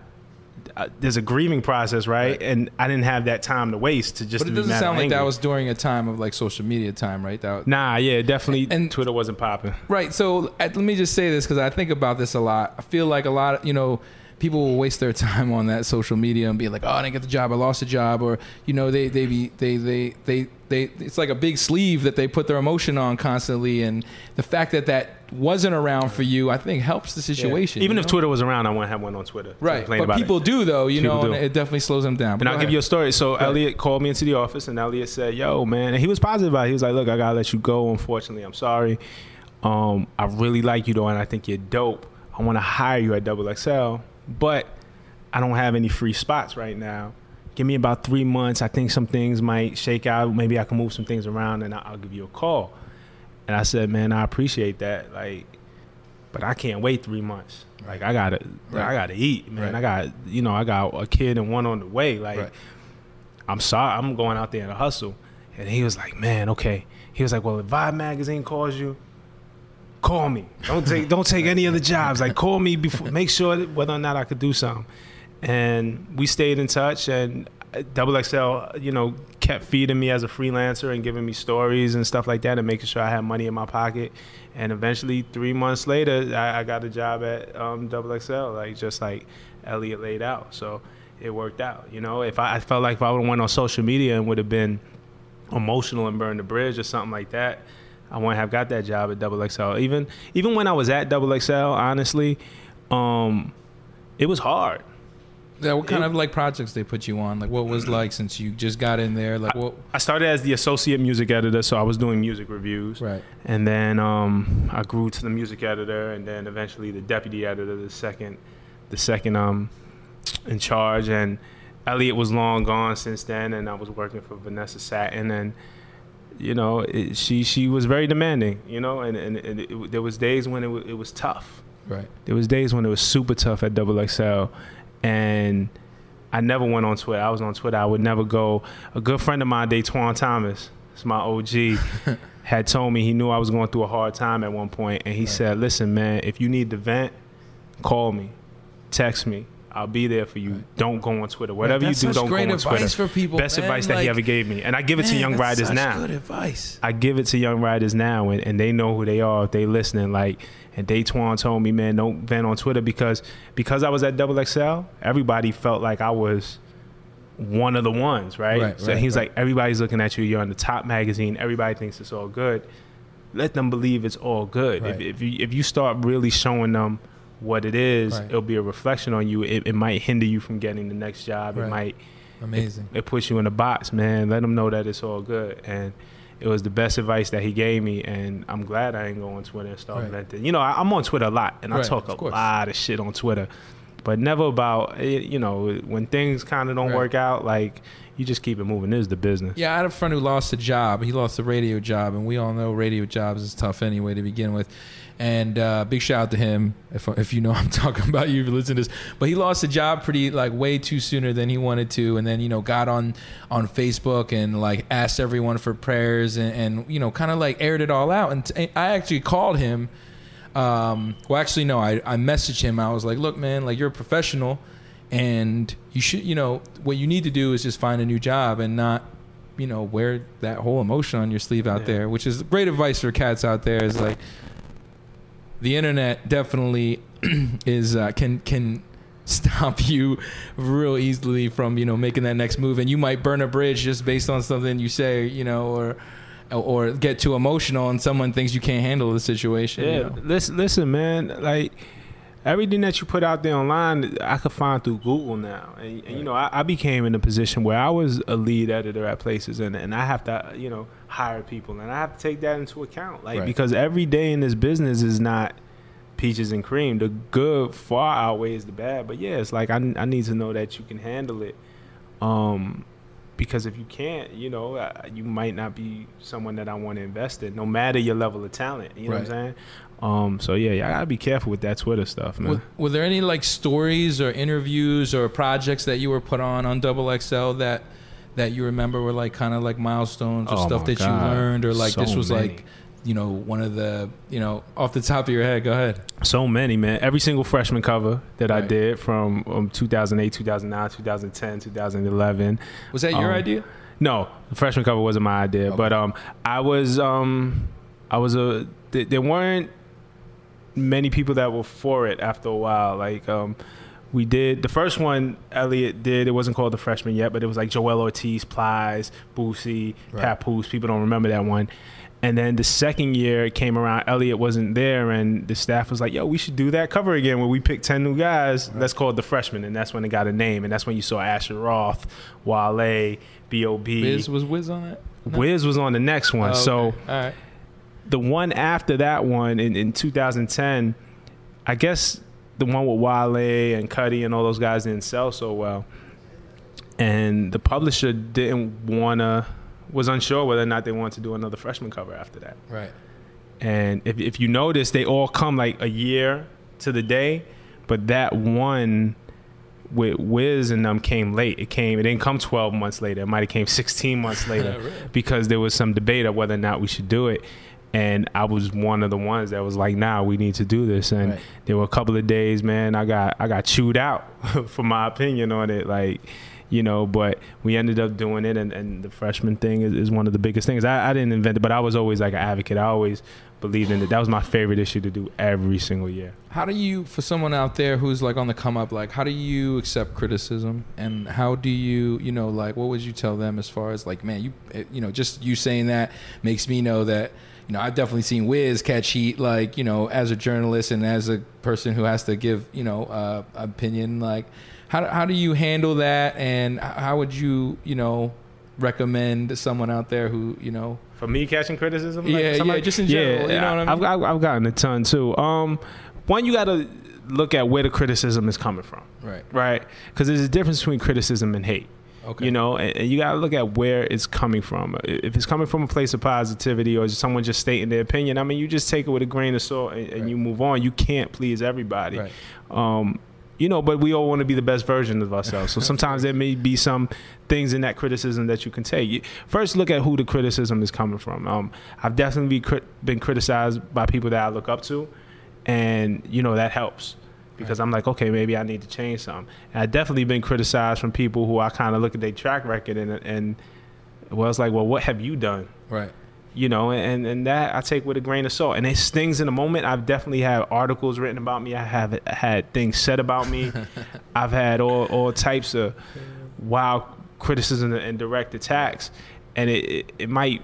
Uh, there's a grieving process, right? Right. And I didn't have that time to waste to just. But it doesn't sound like that was during a time of like social media time, right? That Nah, yeah, definitely. And- Twitter wasn't popping. Right. So let me just say this because I think about this a lot. I feel like a lot of, you know, people will waste their time on that social media and be like, oh, I didn't get the job. I lost a job. Or, you know, they, they be, they, they, they, they, it's like a big sleeve that they put their emotion on constantly. And the fact that that wasn't around for you, I think helps the situation. Even you if know? Twitter was around, I wouldn't have one on Twitter. Right. But about it. people do though, you People know, and it definitely slows them down. And I'll go give you a story. So Elliot called me into the office, and Elliot said, "Yo, man," and he was positive about it. He was like, "Look, I gotta let you go. Unfortunately, I'm sorry. Um, I really like you though, and I think you're dope. I want to hire you at Double XL, but I don't have any free spots right now. Give me about three months. I think some things might shake out. Maybe I can move some things around, and I'll give you a call." And I said, "Man, I appreciate that. Like, but I can't wait three months. Like, I gotta, Right. I gotta eat, man. Right. I got, you know, I got a kid and one on the way. Like." Right. I'm sorry, I'm going out there to hustle. And he was like, man, okay. He was like, well, if Vibe magazine calls you, call me. Don't take don't take any other jobs. Like call me before. Make sure whether or not I could do something. And we stayed in touch. And Double XL, you know, kept feeding me as a freelancer and giving me stories and stuff like that, and making sure I had money in my pocket. And eventually, three months later, I, I got a job at um, Double XL, like just like Elliot laid out. So it worked out. You know, if I, I felt like if I would have went on social media and would have been emotional and burned the bridge or something like that, I wouldn't have got that job at Double XL. Even even when I was at Double XL, honestly, um, it was hard. Yeah, what kind of like projects they put you on? Like what was like since you just got in there? Like what? I started as the associate music editor, so I was doing music reviews. Right. And then um, I grew to the music editor, and then eventually the deputy editor, the second, the second um, in charge. And Elliot was long gone since then, and I was working for Vanessa Satten, and you know, it, she she was very demanding, you know, and and, and it, there was days when it was, it was tough. Right. There was days when it was super tough at Double XL, and I never went on Twitter. I was on Twitter. I would never go. A good friend of mine, Datwon Thomas, it's my OG, had told me he knew I was going through a hard time at one point, and he said, "Listen, man, if you need to vent, call me, text me." I'll be there for you. Don't go on Twitter. Whatever you do, don't go on Twitter. advice for people, Best man. advice that Like, he ever gave me, and I give it to young riders now. Good advice. I give it to young riders now, and, and they know who they are if they listening. Like, and Datwon told me, man, don't vent on Twitter because because I was at Double XL, everybody felt like I was one of the ones, right? Right, so right, he's right. like, everybody's looking at you. You're on the top magazine. Everybody thinks it's all good. Let them believe it's all good. Right. If, if you if you start really showing them what it is, Right. it'll be a reflection on you. It, it might hinder you from getting the next job. Right. It might Amazing. it puts you in a box, man. Let them know that it's all good. And it was the best advice that he gave me. And I'm glad I ain't go on Twitter and start Right. venting. You know, I, I'm on Twitter a lot, and I talk a course. lot of shit on Twitter, but never about eh, you know when things kind of don't work out. Like you just keep it moving. This is the business. Yeah, I had a friend who lost a job. He lost a radio job, and we all know radio jobs is tough anyway to begin with. And uh, big shout out to him if if you know I'm talking about you if you listen to this. But he lost a job pretty like way too sooner than he wanted to, and then you know got on on Facebook and like asked everyone for prayers and, and you know kind of like aired it all out. And t- I actually called him. Um, well, actually, no, I I messaged him. I was like, look, man, like you're a professional, and you should you know what you need to do is just find a new job and not you know wear that whole emotion on your sleeve out Yeah. there which is great advice for cats out there is like the internet definitely is uh, can can stop you real easily from you know making that next move and you might burn a bridge just based on something you say you know or or get too emotional and someone thinks you can't handle the situation you Yeah, know? listen, listen, man. Like everything that you put out there online, I could find through Google now. And, and you know, I, I became in a position where I was a lead editor at places, and and I have to, you know, hire people, and I have to take that into account, like Right. because every day in this business is not peaches and cream. The good far outweighs the bad, but yeah, it's like I I need to know that you can handle it. Um, because if you can't, you know, uh, you might not be someone that I want to invest in, no matter your level of talent. You know what I'm saying? Um, so yeah, yeah, I gotta be careful with that Twitter stuff, man. Were, were there any like stories or interviews or projects that you were put on on Double XL that that you remember were like kind of like milestones or Oh stuff that God. you learned or like this was many. like you know one of the you know off the top of your head? Go ahead. So many, man. Every single freshman cover that I did from um, 2008, 2009, 2010, 2011. Was that your Um, idea? No, the freshman cover wasn't my idea, Okay. but um, I was um, I was a. Th- there weren't many people that were for it after a while. Like um, we did the first one. Elliot did. It wasn't called the freshman yet, but it was like Joel Ortiz, Plies, Boosie, Right. Papoose. People don't remember that one. And then the second year it came around, Elliot wasn't there, and the staff was like, "Yo, we should do that cover again where we pick ten new guys. Let's call it the freshman." And that's when it got a name, and that's when you saw Asher Roth, Wale, B.O.B. Wiz was Wiz on it. No? Wiz was on the next one. Oh, okay. So all right. The one after that one in, in 2010, I guess the one with Wale and Cudi and all those guys didn't sell so well. And the publisher didn't want to, was unsure whether or not they wanted to do another freshman cover after that. Right. And if, if you notice, they all come like a year to the day, but that one with Wiz and them came late. It came, it didn't come 12 months later. It might have came 16 months later Really? because there was some debate of whether or not we should do it. And I was one of the ones that was like, "Nah, we need to do this." And Right. there were a couple of days, man, I got I got chewed out for my opinion on it, like you know. But we ended up doing it, and, and the freshman thing is, is one of the biggest things. I, I didn't invent it, but I was always like an advocate. I always believed in it. That was my favorite issue to do every single year. How do you, for someone out there who's like on the come up, like how do you accept criticism, and how do you, you know, like what would you tell them as far as like, man, you, eh, you know, just you saying that makes me know that, you know, I've definitely seen Wiz catch heat, like you know, as a journalist and as a person who has to give, you know, uh, opinion, like how do, how do you handle that, and how would you, you know, recommend someone out there who, you know, For me, catching criticism, Yeah, yeah, somebody- just in general, Yeah, you know what I I've, mean? I've, I've gotten a ton too. Um, one, you got to look at where the criticism is coming from. right, right? Because there's a difference between criticism and hate. Okay, You know, and, and you got to look at where it's coming from. If it's coming from a place of positivity or is someone just stating their opinion, I mean, you just take it with a grain of salt and, and Right. you move on. You can't please everybody. right, Um, you know, but we all want to be the best version of ourselves. So sometimes there may be some things in that criticism that you can take. First, look at who the criticism is coming from. Um, I've definitely been criticized by people that I look up to, and you know that helps because I'm like, okay, maybe I need to change something. And I've definitely been criticized from people who I kind of look at their track record and and well, it's like, well, what have you done? right, you know, and and that I take with a grain of salt. And it stings in the moment. I've definitely had articles written about me. I have had things said about me. I've had all all types of wild criticism and direct attacks, and it it, it might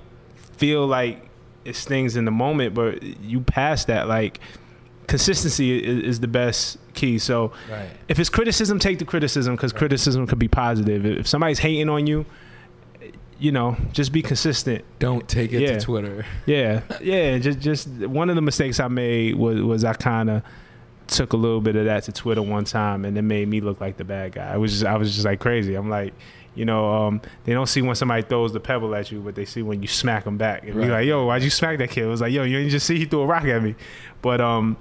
feel like it stings in the moment, but you pass that. Like consistency is, is the best key. So right. if it's criticism, take the criticism because criticism could be positive. If somebody's hating on you, you know, just be consistent. Don't take it Yeah. to Twitter. Yeah, yeah. Just just one of the mistakes I made was was I kind of took a little bit of that to Twitter one time, and it made me look like the bad guy. I was just I was just like crazy. I'm like. You know, um, they don't see when somebody throws the pebble at you, but they see when you smack them back. And be like, "Yo, why'd you smack that kid?" It was like, "Yo, you didn't just see he threw a rock at me." But um,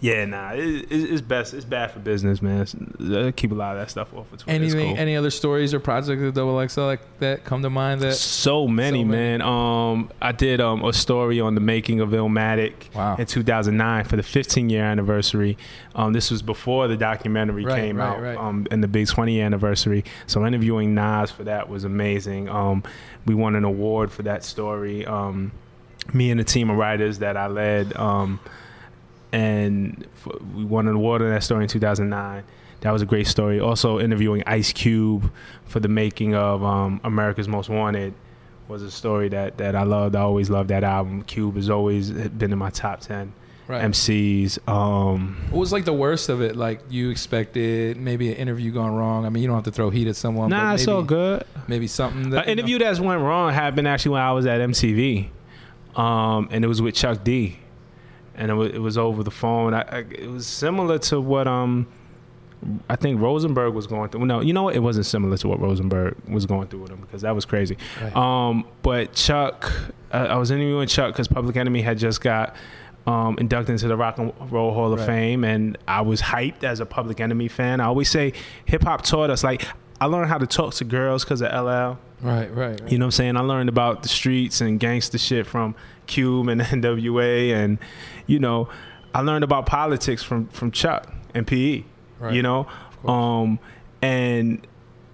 yeah, nah, it, it, it's best. It's bad for business, man. It's, uh, keep a lot of that stuff off of Twitter. Anything, cool. any other stories or projects at Double XL like that come to mind? That so many, So many. man. Um, I did um a story on the making of Illmatic Wow. in 2009 for the 15 year anniversary. Um, this was before the documentary Right, came right, out. right. Um, and the big 20 year anniversary. So interviewing Nas for that was amazing. Um, we won an award for that story. Um, me and the team of writers that I led. Um, and we won an award on that story in 2009. That was a great story. Also, interviewing Ice Cube for the making of um, America's Most Wanted was a story that, that I loved. I always loved that album. Cube has always been in my top 10 right. MCs. Um, what was like the worst of it? Like you expected maybe an interview gone wrong. I mean, you don't have to throw heat at someone. but nah, maybe, it's all good. Maybe something An that interview that's went wrong happened actually when I was at MTV, um, and it was with Chuck D, and it was, it was over the phone. I, I, it was similar to what um I think Rosenberg was going through. No, you know what? It wasn't similar to what Rosenberg was going through with him because that was crazy. Right. Um, but Chuck, uh, I was interviewing Chuck because Public Enemy had just got um, inducted into the Rock and Roll Hall of Right. Fame, and I was hyped as a Public Enemy fan. I always say hip hop taught us like. I learned how to talk to girls because of LL. Right, right. You know what I'm saying? I learned about the streets and gangster shit from Cube and NWA, and you know, I learned about politics from from Chuck and PE. Right. You know, um, and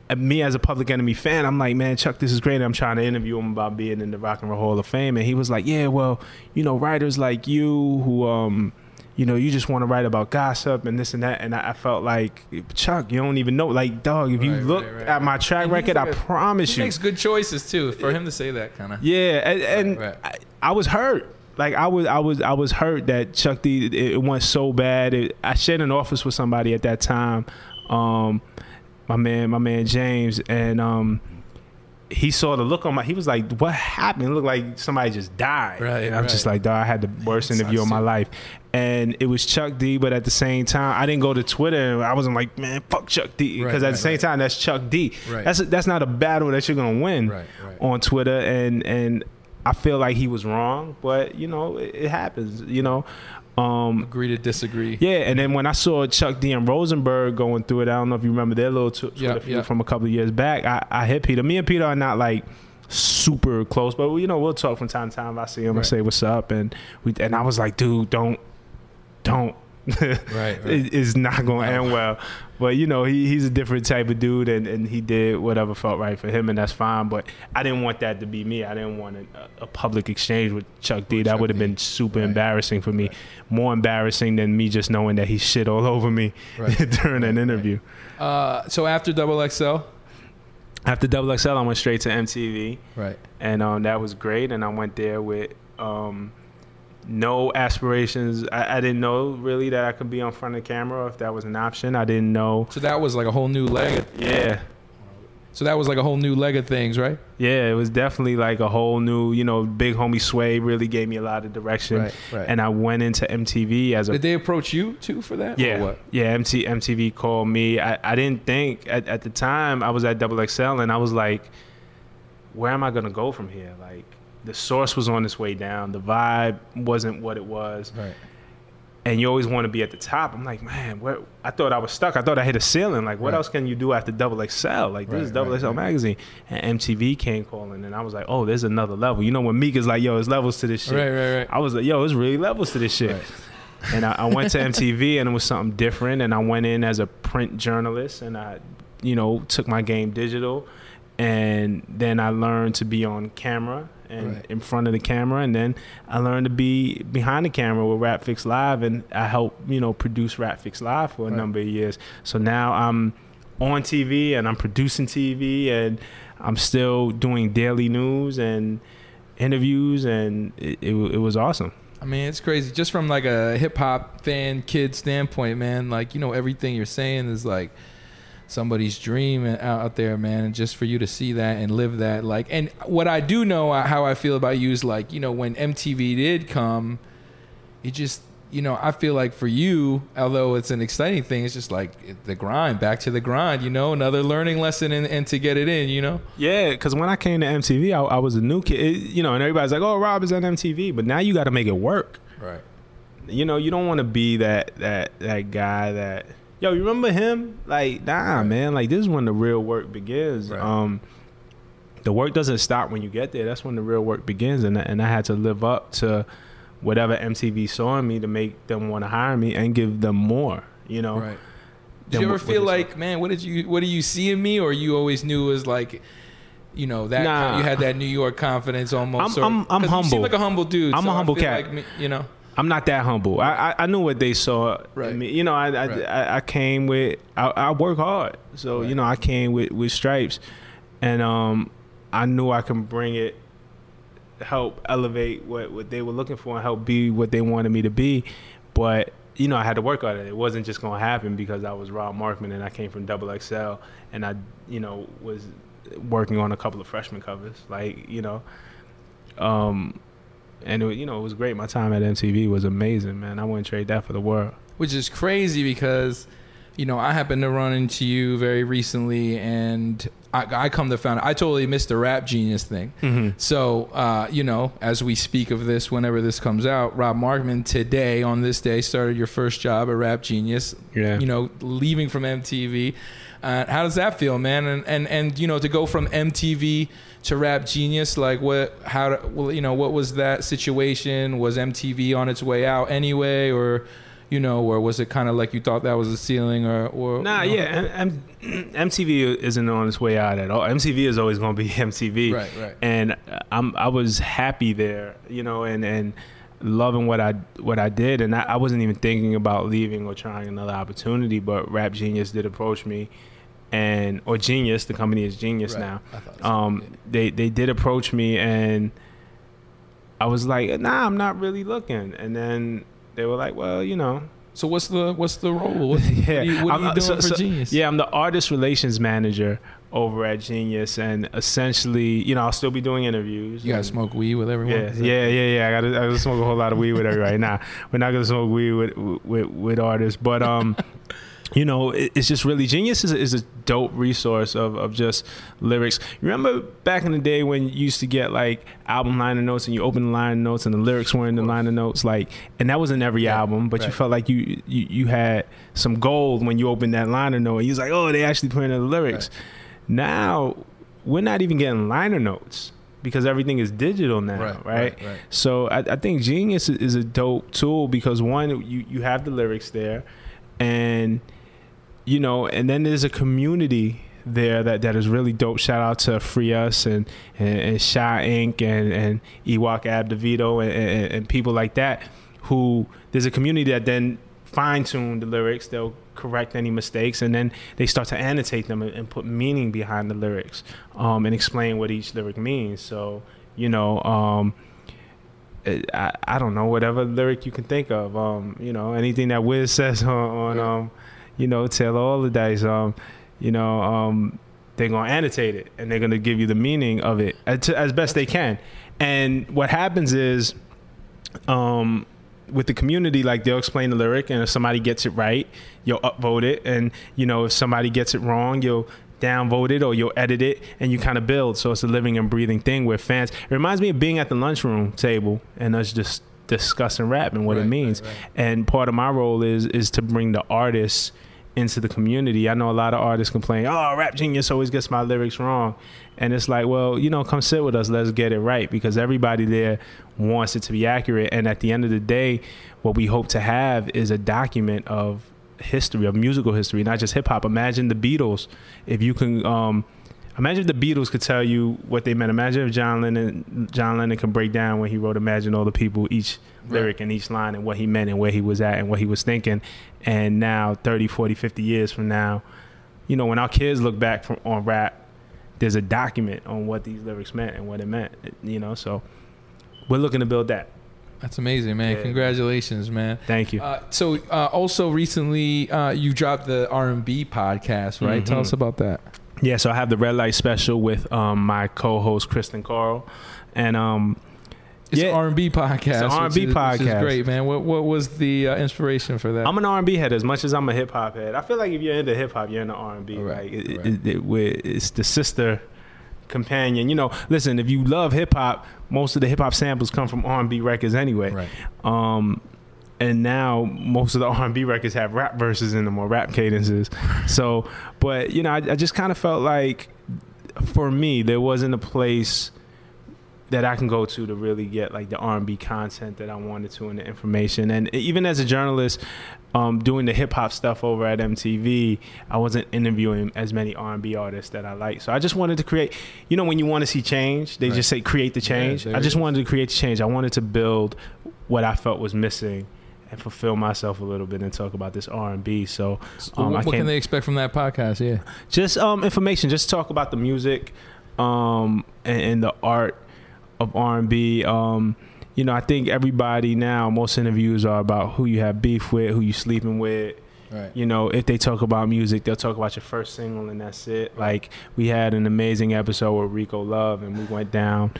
uh, me as a Public Enemy fan, I'm like, man, Chuck, this is great. I'm trying to interview him about being in the Rock and Roll Hall of Fame, and he was like, yeah, well, you know, writers like you who, um, you know, you just want to write about gossip and this and that, and I, I felt like Chuck, you don't even know, like, dog, if you Right, look right, right, at my track record, I promise He you, makes good choices too. For him to say that kind of. yeah, and, and. I, I was hurt. Like I was, I was, I was hurt that Chuck D. It, it went so bad. It, I shared an office with somebody at that time, um, my man, my man James, and um, he saw the look on my. He was like, "What happened?" It looked like somebody just died. Right, And I'm just like, "Dog, I had the worst interview of my too. life." And it was Chuck D. But at the same time, I didn't go to Twitter. and I wasn't like, "Man, fuck Chuck D." Right, Because at right, the same right. time, that's Chuck D. Right. That's that's not a battle that you're gonna win Right, right. on Twitter, and and I feel like he was wrong, but you know it, it happens. You know, um, Agree to disagree. yeah. And then when I saw Chuck D and Rosenberg going through it, I don't know if you remember their little tw- Twitter Yeah, feud yeah. from a couple of years back. I, I hit Peter. Me and Peter are not like super close, but you know we'll talk from time to time. If I see him, I say what's up, and we and I was like, dude, don't, don't. Right, right. It's not going to end well. But you know, he, he's a different type of dude, and, and he did whatever felt right for him, and that's fine. But I didn't want that to be me. I didn't want a, a public exchange with Chuck D. With that would have been super Right. embarrassing for me. More embarrassing than me just knowing that he shit all over me Right. during an interview. Uh, so after Double XL. After Double XL, I went straight to MTV, Right. and um, that was great. And I went there with um, no aspirations. I, I didn't know really that I could be on front of the camera if that was an option. I didn't know. So that was like a whole new leg. Yeah, so that was like a whole new leg of things, right? Yeah, it was definitely like a whole new, you know, big homie Sway really gave me a lot of direction. Right, right. And I went into MTV as a Did they approach you too for that? yeah, Or what? yeah. MT, MTV called me. I, I didn't think at, at the time I was at Double XL and I was like, where am I gonna go from here? Like the source was on its way down. The vibe wasn't what it was, Right. and you always want to be at the top. I'm like, man, where? I thought I was stuck. I thought I hit a ceiling. Like, what Right. else can you do after Double XL? Like, this Right, is Double XL magazine, and MTV came calling, and I was like, oh, there's another level. You know, when Meek is like, yo, there's levels to this shit. Right, right, right. I was like, yo, there's really levels to this shit. And I, I went to MTV, and it was something different. And I went in as a print journalist, and I, you know, took my game digital, and then I learned to be on camera and Right. in front of the camera, and then I learned to be behind the camera with RapFix Live, and I helped, you know, produce RapFix Live for a Right. number of years. So now I'm on TV, and I'm producing TV, and I'm still doing daily news and interviews, and it, it, it was awesome. I mean, it's crazy. Just from like a hip hop fan kid standpoint, man. Like you know, everything you're saying is like somebody's dream out out there, man. And just for you to see that and live that, like, and what I do know how I feel about you is like, you know, when MTV did come, it just, you know, I feel like for you, although it's an exciting thing, it's just like the grind, back to the grind. You know, another learning lesson, and, and to get it in. You know, Yeah, because when I came to MTV, I, I was a new kid, It- you know, and everybody's like, "Oh, Rob is on MTV," but now you got to make it work. right? You know, you don't want to be that that that guy that yo. You remember him? Like, nah, man. Like, this is when the real work begins. Right. Um, the work doesn't stop when you get there. That's when the real work begins, and and I had to live up to whatever MTV saw in me to make them want to hire me and give them more. You know, Right. Did you ever what- what feel saw. like, man, what did you what do you see in me, or you always knew was like, you know, that Nah. you had that New York confidence almost? I'm- or- I'm- I'm 'cause You seem like a humble dude. I'm so a humble cat. Like, me- you know, I'm not that humble. I I, I knew what they saw. Right. in me. You know, I I, Right. I, I came with I, I work hard. So Right. you know, I came with with stripes, and um, I knew I can bring it, help elevate what what they were looking for, and help be what they wanted me to be. But you know, I had to work on it. It wasn't just going to happen because I was Rob Markman and I came from Double XL, and I you know was working on a couple of freshman covers, like you know. Um, and it, you know it was great. My time at MTV was amazing, man. I wouldn't trade that for the world. which is crazy because you know, I happened to run into you very recently, and I, I come to find I totally missed the rap genius thing. Mm-hmm. So, uh, you know, as we speak of this, whenever this comes out, Rob Markman today on this day started your first job at Rap Genius. Yeah. You know, leaving from MTV. Uh, how does that feel, man? And and and you know, to go from MTV to Rap Genius, like what? How? Well, you know, what was that situation? Was MTV on its way out anyway, or? You know, or was it kind of like you thought that was the ceiling, or, or Nah, you know? yeah, M- M- MTV isn't on its way out at all. MTV is always going to be MTV, Right, right. And I'm I was happy there, you know, and and loving what I what I did, and I, I wasn't even thinking about leaving or trying another opportunity. But Rap Genius did approach me, and or Genius, the company is Genius Right. now. So. Um, they they did approach me, and I was like, Nah, I'm not really looking. And then they were like, Well, you know, So what's the what's the role? What, yeah. what are you, what are you doing so- for so- Genius? Yeah, I'm the artist relations manager over at Genius, and essentially, you know, I'll still be doing interviews. you gotta smoke weed with everyone. Yeah, yeah, yeah, yeah. I gotta, I gotta smoke a whole lot of weed with everybody. Nah, we're not gonna smoke weed with with, with artists, but um, you know, it's just really genius is a, is a dope resource of of just lyrics. Remember back in the day when you used to get like album liner notes and you open the liner notes and the lyrics were in the liner notes, like, and that was in every album, but you felt like you, you you had some gold when you opened that liner note. And you was like, oh, they actually put in the lyrics. Now we're not even getting liner notes because everything is digital now, Right, right? right, right. So I, I think Genius is- a dope tool because one, you you have the lyrics there, and you know, and then there's a community there that, that is really dope. Shout out to Free Us and and, and Shy Inc. and and Ewok Ab DeVito and, and, and people like that who there's a community that then fine tune the lyrics. They'll correct any mistakes and then they start to annotate them and, and put meaning behind the lyrics um, and explain what each lyric means. So you know. Um, I, I don't know whatever lyric you can think of. Um, you know anything that Wiz says on, on um, you know Taylor Allderdice. Um, you know um, they're gonna annotate it and they're gonna give you the meaning of it as, as best they can. And what happens is, um, with the community, like they'll explain the lyric, and if somebody gets it right, you'll upvote it, and you know if somebody gets it wrong, you'll downvote it or you'll edit it, and you kind of build. So it's a living and breathing thing where fans. It reminds me of being at the lunchroom table and us just discussing rap and what Right, it means. right, right. And part of my role is is to bring the artists into the community. I know a lot of artists complain, "Oh, Rap Genius always gets my lyrics wrong," and it's like, well, you know, come sit with us, let's get it right, because everybody there wants it to be accurate. And at the end of the day, what we hope to have is a document of history, of musical history, not just hip hop. Imagine the Beatles. If you can. Um, Imagine if the Beatles could tell you what they meant. Imagine if John Lennon John Lennon could break down when he wrote "Imagine All the People" each lyric and each line and what he meant and where he was at and what he was thinking. And now, 30, 40, 50 years from now, you know, when our kids look back from on rap, there's a document on what these lyrics meant and what it meant. You know, so we're looking to build that. That's amazing, man. Yeah. Congratulations, man. Thank you. Uh, so, uh, also recently, uh, you dropped the R and B podcast, right? Tell Mhm. us about that. Yeah, so I have the red light special with um, my co-host Kristen Carl, and um, It's Yeah. an R and B podcast. It's an R&B is- podcast. great, man. What what was the uh, inspiration for that? I'm an R&B head as much as I'm a hip hop head. I feel like if you're into hip hop, you're into R&B. Right, Like it, right. it, it, it's the sister companion. You know, listen, if you love hip hop, most of the hip hop samples come from R&B records anyway. right. Um, and now most of the R&B records have rap verses in them or rap cadences. So, but you know, I, I just kind of felt like for me there wasn't a place that I can go to to really get like the R&B content that I wanted to and the information. And even as a journalist, um, doing the hip hop stuff over at MTV, I wasn't interviewing as many R&B artists that I like. So I just wanted to create. You know, when you want to see change, they Right. just say create the change. there I just is. wanted to create the change. I wanted to build what I felt was missing. And fulfill myself a little bit and talk about this R and B. So, um, what, what can they expect from that podcast? Yeah. just um information just talk about the music um and, and the art of r&b um you know i think everybody now most interviews are about who you have beef with who you sleeping with Right. you know if they talk about music they'll talk about your first single and that's it like we had an amazing episode with rico love and we went down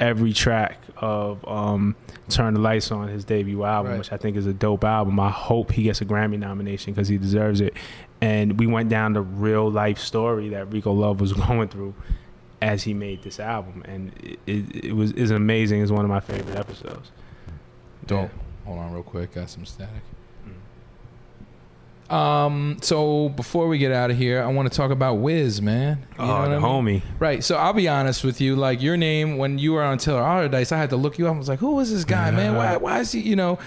every track of um, "Turn the Lights On," his debut album, Right. which I think is a dope album. I hope he gets a Grammy nomination because he deserves it. And we went down the real life story that Rico Love was going through as he made this album, and it, it, it was is amazing. It's one of my favorite episodes. Dope. Hold on, real quick. Got some static. Um. So before we get out of here, I want to talk about Wiz, man. You oh, the I mean? homie. Right. So I'll be honest with you. Like your name when you were on Taylor Allderdice, I had to look you up. I was like, who is this guy, man? Why? Why is he? You know.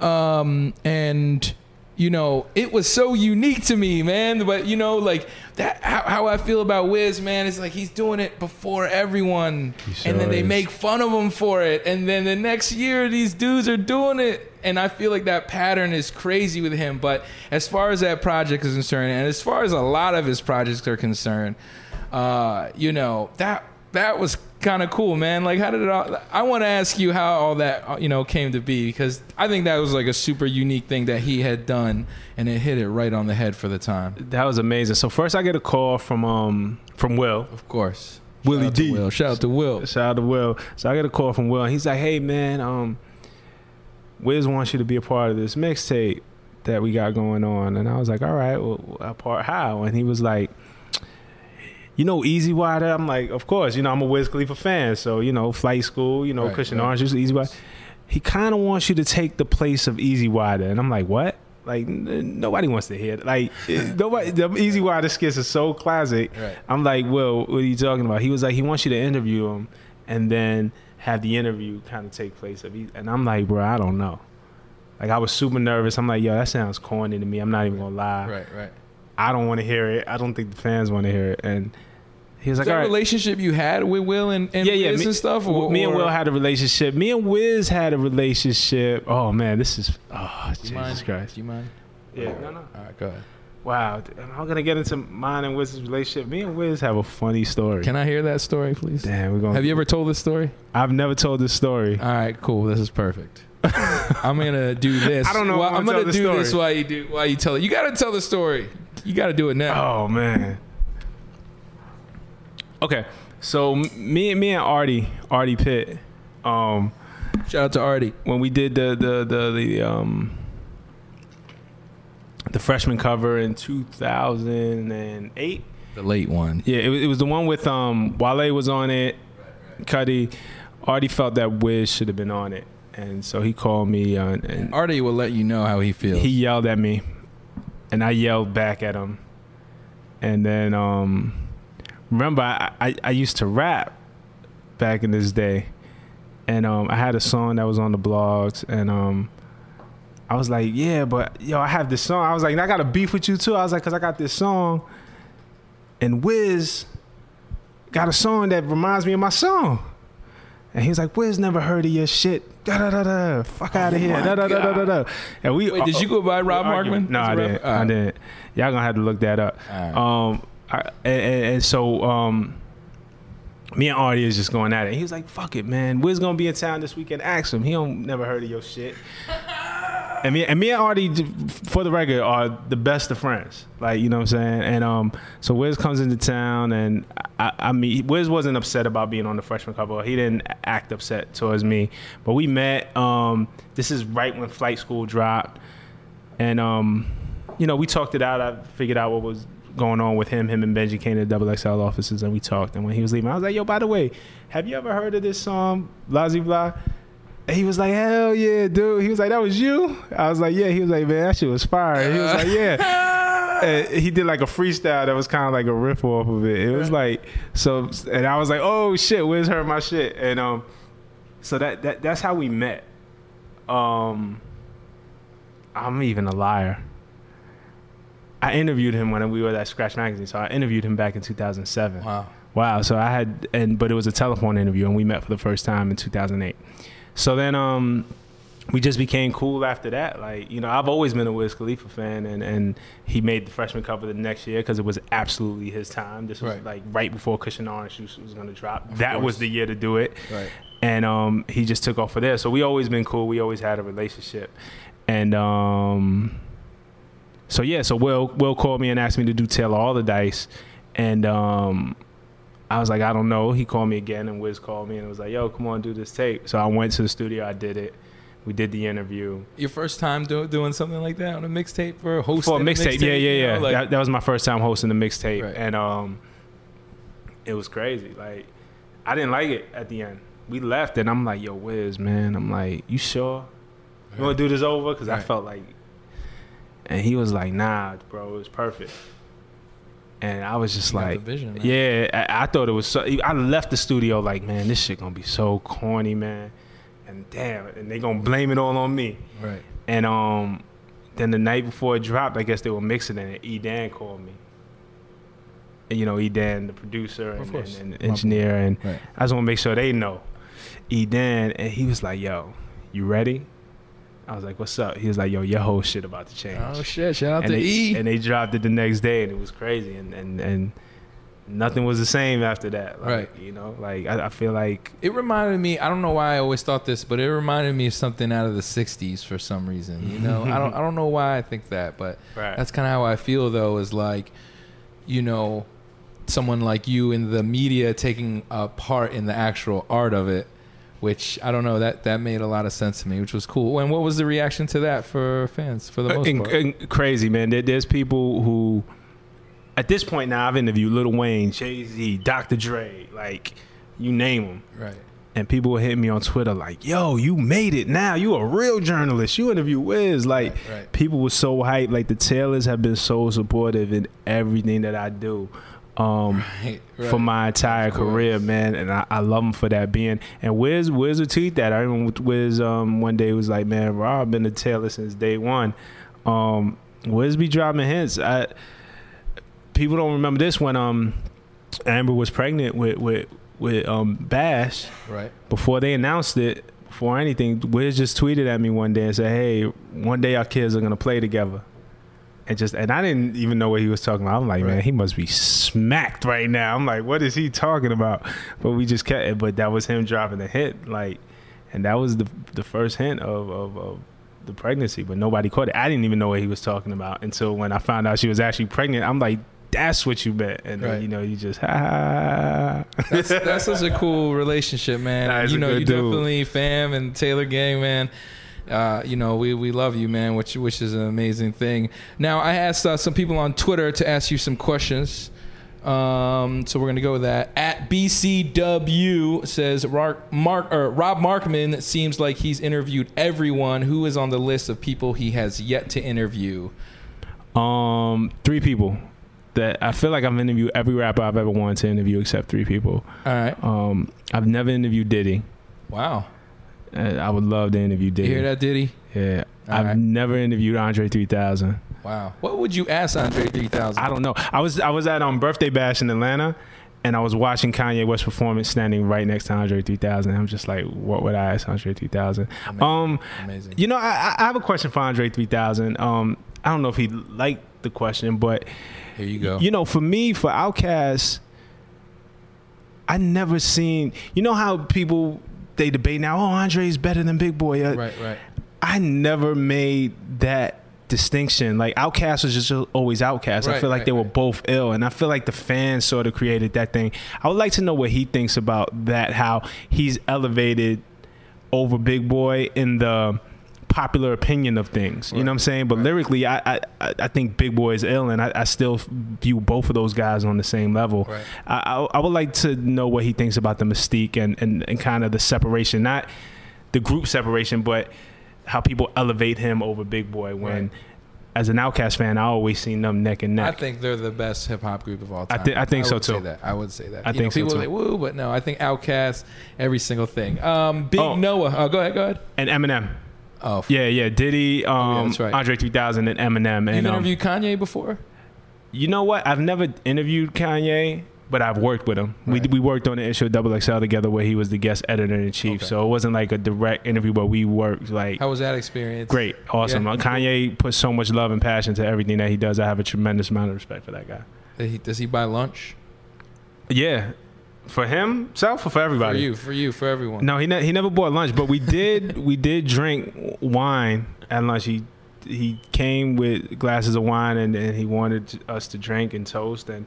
Um. And you know, it was so unique to me, man. But you know, like that, how, how I feel about Wiz, man, is like he's doing it before everyone, sure and then they is. make fun of him for it, and then the next year these dudes are doing it, and I feel like that pattern is crazy with him. But as far as that project is concerned, and as far as a lot of his projects are concerned, uh, you know that that was kind of cool, man. Like, how did it all? I want to ask you how all that uh, you know came to be because I think that was like a super unique thing that he had done, and it hit it right on the head for the time. That was amazing. So first, I get a call from um from Will. Of course, Willie Shout out to D. Will. Shout out to Will. Shout out to Will. So I get a call from Will, and he's like, "Hey man, um, Wiz wants you to be a part of this mixtape that we got going on." And I was like, "All right, well, a part how?" And he was like, "You know, Easy Wider." I'm like, "Of course, you know, I'm a Wiz Khalifa fan, so you know, Flight School, you know, Right, Cushion right. Orange Juice, Easy Wider." He kind of wants you to take the place of Easy Wider, and I'm like, "What?" Like n- nobody wants to hear it. Like eh, nobody. The Easy Wider skits are so classic. Right. I'm like, well, what are you talking about? He was like, he wants you to interview him and then have the interview kind of take place. Of e- and I'm like, bro, I don't know. Like I was super nervous. I'm like, yo, that sounds corny to me. I'm not even gonna lie. Right, right. I don't want to hear it. I don't think the fans want to hear it. And he was like, that all right. relationship you had with Will and, and yeah, yeah, Wiz me, and stuff? Or, me and Will had a relationship. Me and Wiz had a relationship. Oh man, this is oh Do you Jesus mind? Christ. Do you mind? Yeah, no, no. All right, go ahead. Wow, am I gonna get into mine and Wiz's relationship? Me and Wiz have a funny story. Can I hear that story, please? Damn, we're gonna. Have you ever told this story? I've never told this story. All right, cool. This is perfect. I'm gonna do this. I don't know if Well, I'm I'm gonna gonna do the this story. while you do while you tell it. You gotta tell the story. You gotta do it now. Oh man. Okay, so me and me and Artie, Artie Pitt, um, Shout out to Artie. when we did the the the, the um the freshman cover in 2008. The late one. Yeah, it, was- it was the one with um Wale was on it, Cudi. Artie felt that Wiz should have been on it, and so he called me uh, and Artie will let you know how he feels. he yelled at me and I yelled back at him. And then um remember I, I, I used to rap back in this day. And um I had a song that was on the blogs and um I was like, yeah, but yo, I have this song. I was like, I got a beef with you too. I was like, cause I got this song, and Wiz got a song that reminds me of my song. And he's like, Wiz never heard of your shit. Da da da da. Fuck out of here. Da da da da da da. And we Wait, did you go by Rob. Markman? No, I didn't. I didn't. Y'all gonna have to look that up. Right. Um, I, and, and, and so um, me and Artie is just going at it. He was like, "Fuck it, man. Wiz gonna be in town this weekend. Ask him. He don't never heard of your shit." and me and me and Artie, for the record, are the best of friends. Like you know what I'm saying. And um, so Wiz comes into town, and I, I mean, Wiz wasn't upset about being on the freshman couple. He didn't act upset towards me. But we met. Um, this is right when Flight School dropped, and um, you know, we talked it out. I figured out what was going on with him. Him and Benji came to the Double XL offices, and we talked. And when he was leaving, I was like, "Yo, by the way, have you ever heard of this song, Blasey Blah?" And he was like, "Hell yeah, dude!" He was like, "That was you?" I was like, "Yeah." He was like, "Man, that shit was fire." He was like, "Yeah." And he did like a freestyle that was kind of like a riff off of it. It was like so, and I was like, "Oh shit, where's heard my shit," and um, so that that that's how we met. Um, I'm even a liar. I interviewed him when we were at Scratch Magazine, so I interviewed him back in 2007. Wow. Wow. So I had, and but it was a telephone interview, and we met for the first time in 2008. So then, um, we just became cool after that. Like you know, I've always been a Wiz Khalifa fan, and and he made the freshman cover the next year because it was absolutely his time. This was Right. like right before Kush and Orange Juice was going to drop. that course. was the year to do it Right. and um, he just took off for there. So we always been cool. We always had a relationship, and um, so yeah. So Will Will called me and asked me to do Taylor Allderdice, and um, I was like, I don't know. He called me again, and Wiz called me and was like, Yo, come on, do this tape. So I went to the studio. I did it. We did the interview Your first time do, doing something like that on a mixtape or hosting for a mixtape. Yeah, yeah, you yeah. know, like- that, that was my first time hosting a mixtape, Right. and um, it was crazy. Like, I didn't like it at the end. We left, and I'm like, "Yo, Wiz, man." I'm like, "You sure? You want to do this over?" Because I felt like, and he was like, "Nah, bro, it was perfect." And I was just You like, the vision. "Yeah." I, I thought it was so. I left the studio like, "Man, this shit gonna be so corny, man." And damn, and they gonna blame it all on me. right. And um, then the night before it dropped, I guess they were mixing it, and E Dan called me. And, you know, E Dan, the producer and, and, and engineer, and Right. I just want to make sure they know. E Dan, and he was like, "Yo, you ready?" I was like, "What's up?" He was like, "Yo, your whole shit about to change." Oh shit! Shout out and to they, E. And they dropped it the next day, and it was crazy, and and and nothing was the same after that. Like, Right. You know, like I, I feel like It reminded me. I don't know why I always thought this, but it reminded me of something out of the '60s for some reason. You know, I don't. I don't know why I think that, but Right. that's kind of how I feel. Though, is like, you know, someone like you in the media taking a part in the actual art of it, which I don't know. That that made a lot of sense to me, which was cool. And what was the reaction to that for fans for the uh, most In- part? in- crazy man. There, there's people who, at this point now, I've interviewed Lil Wayne, Jay Z, Dr. Dre, like you name them, right. and people will hit me on Twitter like, "Yo, you made it! Now you a real journalist. You interview Wiz." Like Right, right. people were so hyped. Like the Taylors have been so supportive in everything that I do. Um, Right, for my entire career, man, and I, I love him for that being. And Wiz, Wiz would tweet that. I remember Wiz um, one day was like, "Man, Rob been a Taylor since day one." Um, Wiz be dropping hints. I, people don't remember this when um, Amber was pregnant with with with um, Bash Right. before they announced it. Before anything, Wiz just tweeted at me one day and said, "Hey, one day our kids are gonna play together." And just and I didn't even know what he was talking about. I'm like, man, he must be smacked right now. I'm like, what is he talking about? But we just kept it. But that was him dropping the hit, like, and that was the the first hint of of, of the pregnancy. But nobody caught it. I didn't even know what he was talking about until when I found out she was actually pregnant. I'm like, that's what you meant. And then, you know, you just ha. ha. That's, that's such a cool relationship, man. Nah, you know, you dude. definitely fam and Taylor gang, man. Uh, you know, we, we love you, man, which which is an amazing thing. Now, I asked uh, some people on Twitter to ask you some questions. Um, so we're gonna go with that. At BCW says Mark, Mark or Rob Markman seems like he's interviewed everyone who is on the list of people he has yet to interview. Um, three people that I feel like I've interviewed every rapper I've ever wanted to interview except three people. All right. Um, I've never interviewed Diddy. Wow. Uh, I would love to interview Diddy. You hear that, Diddy? Yeah, All I've right. never interviewed Andre 3000. Wow. What would you ask Andre 3000? I don't know. I was I was at um birthday bash in Atlanta, and I was watching Kanye West performance, standing right next to Andre 3000. I'm just like, what would I ask Andre 3000? Amazing. Um, Amazing. you know, I, I have a question for Andre 3000. Um, I don't know if he liked the question, but Here you go. You know, for me, for Outkast, I never seen. You know how people they debate now. Oh, Andre's better than Big Boi. Uh, right, right. I never made that distinction. Like Outkast was just always Outkast. I feel like right, they were right. both ill, and I feel like the fans sort of created that thing. I would like to know what he thinks about that. How he's elevated over Big Boi in the popular opinion of things. You know what I'm saying? But lyrically, I, I I I think Big Boi is ill, and I, I still view both of those guys on the same level. Right. I, I I would like to know what he thinks about the mystique and and, and kind of the separation, not the group separation, but how people elevate him over Big Boi when. Right. As an OutKast fan, I always seen them neck and neck. I think they're the best hip hop group of all I time. I think so, too. that. I would say that. I You think so, people too. say woo, but no, I think OutKast, every single thing. Um, Big Oh. Noah. Oh, go ahead, go ahead. and Eminem, Oh, yeah, yeah, Diddy, um, that's right. Andre 3000, and Eminem. You've And um, interviewed Kanye before? You know what? I've never interviewed Kanye, but I've worked with him. Right. We we worked on the issue of Double XL together, where he was the guest editor in chief. Okay. So it wasn't like a direct interview, but we worked like How was that experience? great, awesome. Yeah. Uh, Kanye puts so much love and passion to everything that he does. I have a tremendous amount of respect for that guy. Does he, does he buy lunch Yeah, for himself or for everybody? for you? For you? For everyone? No, he ne- he never bought lunch, but we did we did drink wine at lunch. He he came with glasses of wine and, and he wanted us to drink and toast and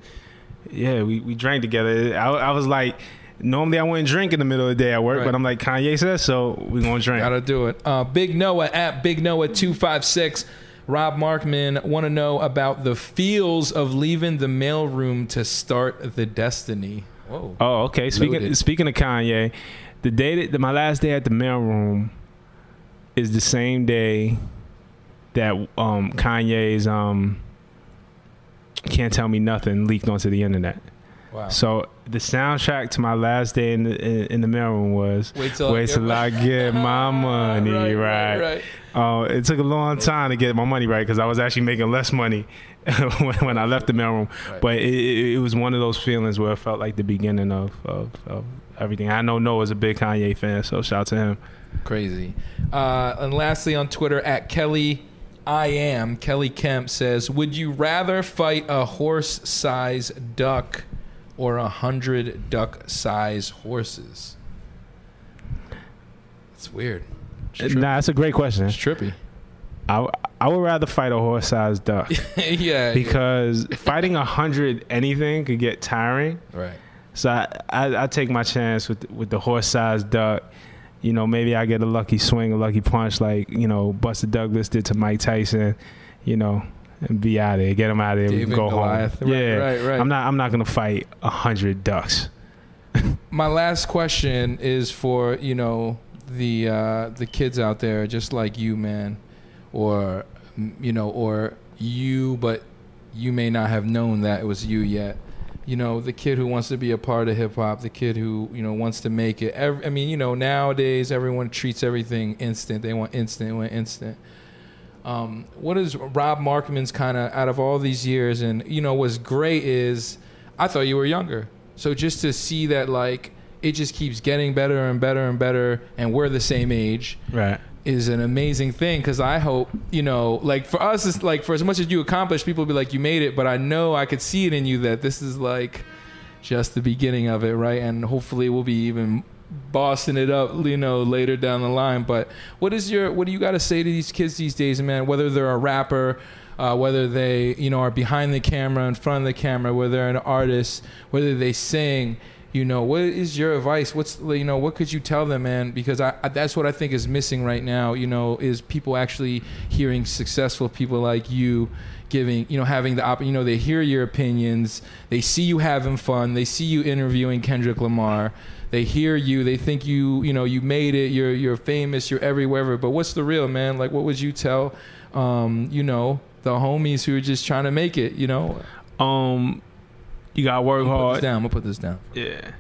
yeah, we, we drank together. I, I was like, normally I wouldn't drink in the middle of the day at work, Right. but I'm like Kanye says so. we're gonna drink. Gotta do it. Uh, Big Noah at Big Noah two five six. Rob Markman want to know about the feels of leaving the mailroom to start the Destiny. Whoa. Oh, okay. Speaking Loaded. speaking of Kanye, the day that my last day at the mailroom is the same day that um, Kanye's um, "Can't Tell Me Nothing" leaked onto the internet. Wow. So the soundtrack to my last day in the in, in the mailroom was Wait till I "Wait get till my- I get my money Right, right." right, right. Uh, it took a long time to get my money right because I was actually making less money when, when I left the mailroom. Right. But it, it, was one of those feelings where it felt like the beginning of, of, of everything. I know Noah Noah's a big Kanye fan, so shout out to him. Crazy. Uh, and lastly, on Twitter at Kelly, I am Kelly Kemp says, "Would you rather fight a horse-sized duck or a hundred duck-sized horses?" It's weird. Nah, that's a great question. it's trippy. I, I would rather fight a horse-sized duck yeah. because fighting a hundred anything could get tiring. right. So I, I, I take my chance with with the horse-sized duck. You know, maybe I get a lucky swing, a lucky punch, like you know Buster Douglas did to Mike Tyson. You know, and be out of there, get him out of there. we David can go Goliath. home. Right, yeah, right, right. I'm not. I'm not gonna fight a hundred ducks. my last question is for you know the uh, the kids out there, just like you, man, or you know, or you, but you may not have known that it was you yet. You know, the kid who wants to be a part of hip hop, the kid who you know wants to make it. Every, I mean, you know, nowadays everyone treats everything instant. They want instant, they want instant. Um, what is Rob Markman's kind of out of all these years? And you know, what's great is I thought you were younger. So just to see that like it just keeps getting better and better and better, and we're the same age Right. is an amazing thing because I hope you know, like for us, it's like for as much as you accomplish, people be like, you made it. But I know I could see it in you that this is like just the beginning of it, right? And hopefully we'll be even bossing it up, you know, later down the line. But what is your, what do you got to say to these kids these days, man? Whether they're a rapper. Uh, whether they, you know, are behind the camera, in front of the camera, whether they're an artist, whether they sing, you know what is your advice? What's you know what could you tell them man? Because I, I that's what i think is missing right now you know is people actually hearing successful people like you giving you know having the op you know they hear your opinions they see you having fun they see you interviewing kendrick lamar they hear you they think you you know you made it you're you're famous you're everywhere. But what's the real man? Like what would you tell um you know the homies who are just trying to make it you know? Um, you gotta work I'm gonna put this hard. down i'm gonna put this down Yeah.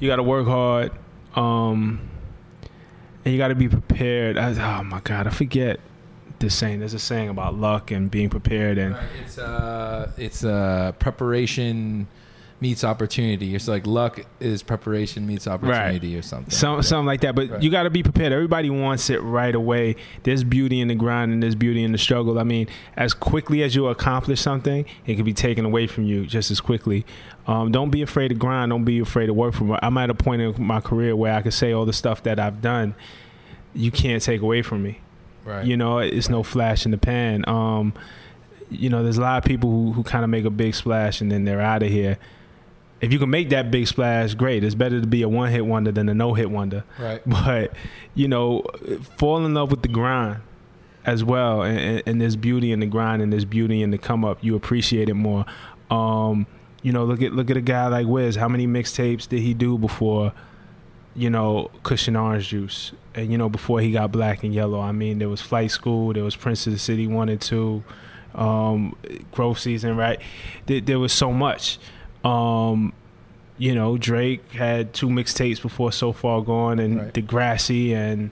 You gotta work hard. Um, and you gotta be prepared. I, oh my god, I forget the saying. There's a saying about luck and being prepared, and Right, It's uh, it's uh, preparation meets opportunity. It's like luck is preparation meets opportunity or something. some, something like that. But Right. you got to be prepared. Everybody wants it right away. There's beauty in the grind and there's beauty in the struggle. I mean, as quickly as you accomplish something, it can be taken away from you just as quickly. Um, don't be afraid to grind. Don't be afraid to work from it. I'm at a point in my career where I can say all the stuff that I've done, you can't take away from me. Right. You know, it's no flash in the pan. Um, you know, there's a lot of people who, who kind of make a big splash and then they're out of here. If you can make that big splash, great. It's better to be a one hit wonder than a no hit wonder. Right. But, you know, fall in love with the grind as well. And, and, there's beauty in the grind and there's beauty in the come up. You appreciate it more. Um, you know, look at look at a guy like Wiz. How many mixtapes did he do before, you know, Kush and Orange Juice? And you know, before he got Black and Yellow. I mean, there was Flight School, there was Prince of the City One and Two, um, Grow Season, right? There, there was so much. Um, you know, Drake had two mixtapes before So Far Gone and Right. Degrassi and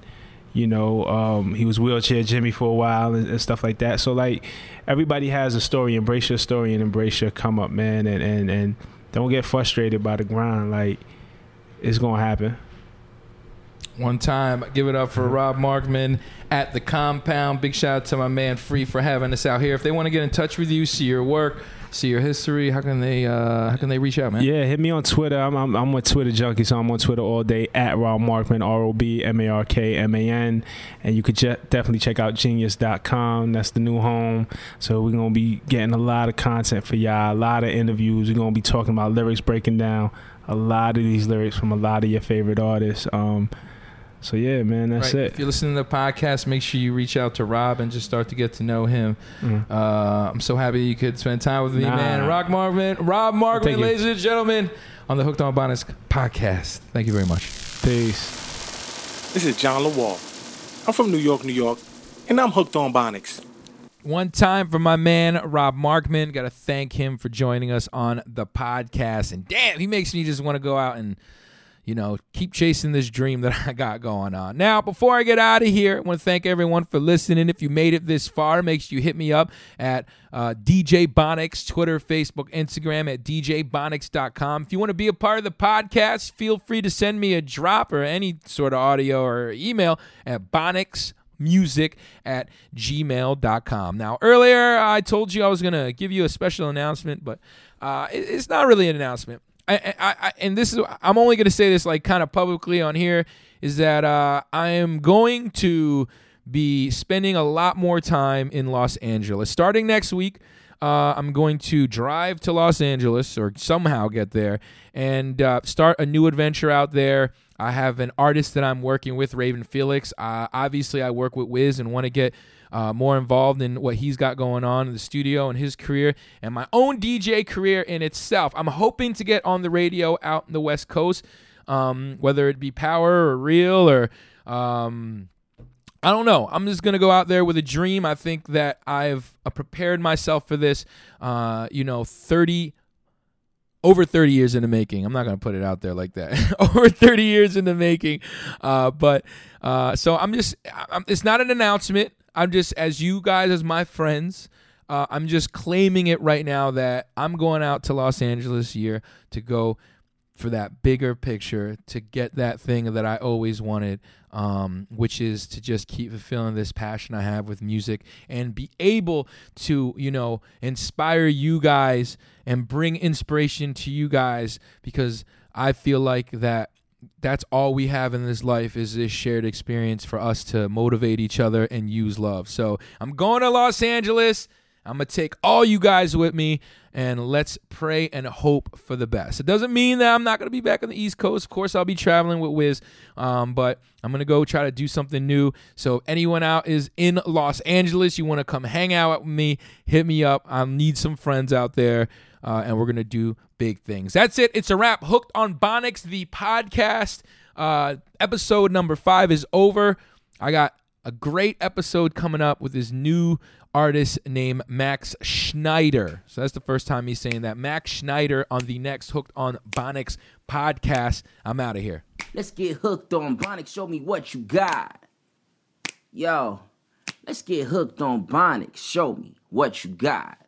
you know, um, he was wheelchair Jimmy for a while and, and stuff like that. So like everybody has a story. Embrace your story and embrace your come up, man, and, and, and don't get frustrated by the grind. Like it's gonna happen. One time, give it up for Rob Markman at the compound. Big shout out to my man Free for having us out here. If they want to get in touch with you, see your work, see your history, how can they uh, how can they reach out, man? Yeah, hit me on Twitter. I'm I'm, I'm a Twitter junkie, so I'm on Twitter all day at Rob Markman, R O B M A R K M A N, and you could je- definitely check out Genius.com. That's the new home. So we're gonna be getting a lot of content for y'all, a lot of interviews. We're gonna be talking about lyrics, breaking down a lot of these lyrics from a lot of your favorite artists. Um, so yeah, man, that's Right. it. If you're listening to the podcast, make sure you reach out to Rob and just start to get to know him. Mm. Uh, I'm so happy you could spend time with me, Nah. man. Rock Marvin, Rob Marvin, Thank you. ladies and gentlemen, on the Hooked on Bonics podcast. Thank you very much. Peace. This is John Lawal. I'm from New York, New York, and I'm hooked on Bonics. One time for my man Rob Markman. Got to thank him for joining us on the podcast. And damn, he makes me just want to go out and, you know, keep chasing this dream that I got going on. Now, before I get out of here, I want to thank everyone for listening. If you made it this far, make sure you hit me up at uh, DJ Bonics, Twitter, Facebook, Instagram at DJBonics.com. If you want to be a part of the podcast, feel free to send me a drop or any sort of audio or email at Bonics music at gmail.com. Now, earlier I told you I was going to give you a special announcement, but uh, it's not really an announcement. I, I, and this is, I'm only going to say this like kind of publicly on here is that uh, I am going to be spending a lot more time in Los Angeles. Starting next week, uh, I'm going to drive to Los Angeles or somehow get there and uh, start a new adventure out there. I have an artist that I'm working with, Raven Felix. Uh, obviously, I work with Wiz and want to get uh, more involved in what he's got going on in the studio and his career and my own DJ career in itself. I'm hoping to get on the radio out in the West Coast, um, whether it be Power or Real or. Um, I don't know. I'm just gonna go out there with a dream. I think that I've uh, prepared myself for this. Uh, you know, thirty over 30 years in the making. I'm not going to put it out there like that. over 30 years in the making. Uh, but uh, so I'm just, I'm, it's not an announcement. I'm just, as you guys, as my friends, uh, I'm just claiming it right now that I'm going out to Los Angeles year to go for that bigger picture to get that thing that I always wanted, um, which is to just keep fulfilling this passion I have with music and be able to, you know, inspire you guys and bring inspiration to you guys because I feel like that that's all we have in this life is this shared experience for us to motivate each other and use love. So I'm going to Los Angeles. I'm going to take all you guys with me and let's pray and hope for the best. It doesn't mean that I'm not going to be back on the East Coast. Of course, I'll be traveling with Wiz, um, but I'm going to go try to do something new. So, if anyone out is in Los Angeles, you want to come hang out with me, hit me up. I need some friends out there, uh, and we're going to do big things. That's it. It's a wrap. Hooked on Bonics, the podcast. Uh, episode number five is over. I got a great episode coming up with this new artist named Max Schneider. So that's the first time he's saying that. Max Schneider on the next Hooked on Bonics podcast. I'm out of here. Let's get hooked on Bonics. Show me what you got. Yo, let's get hooked on Bonics. Show me what you got.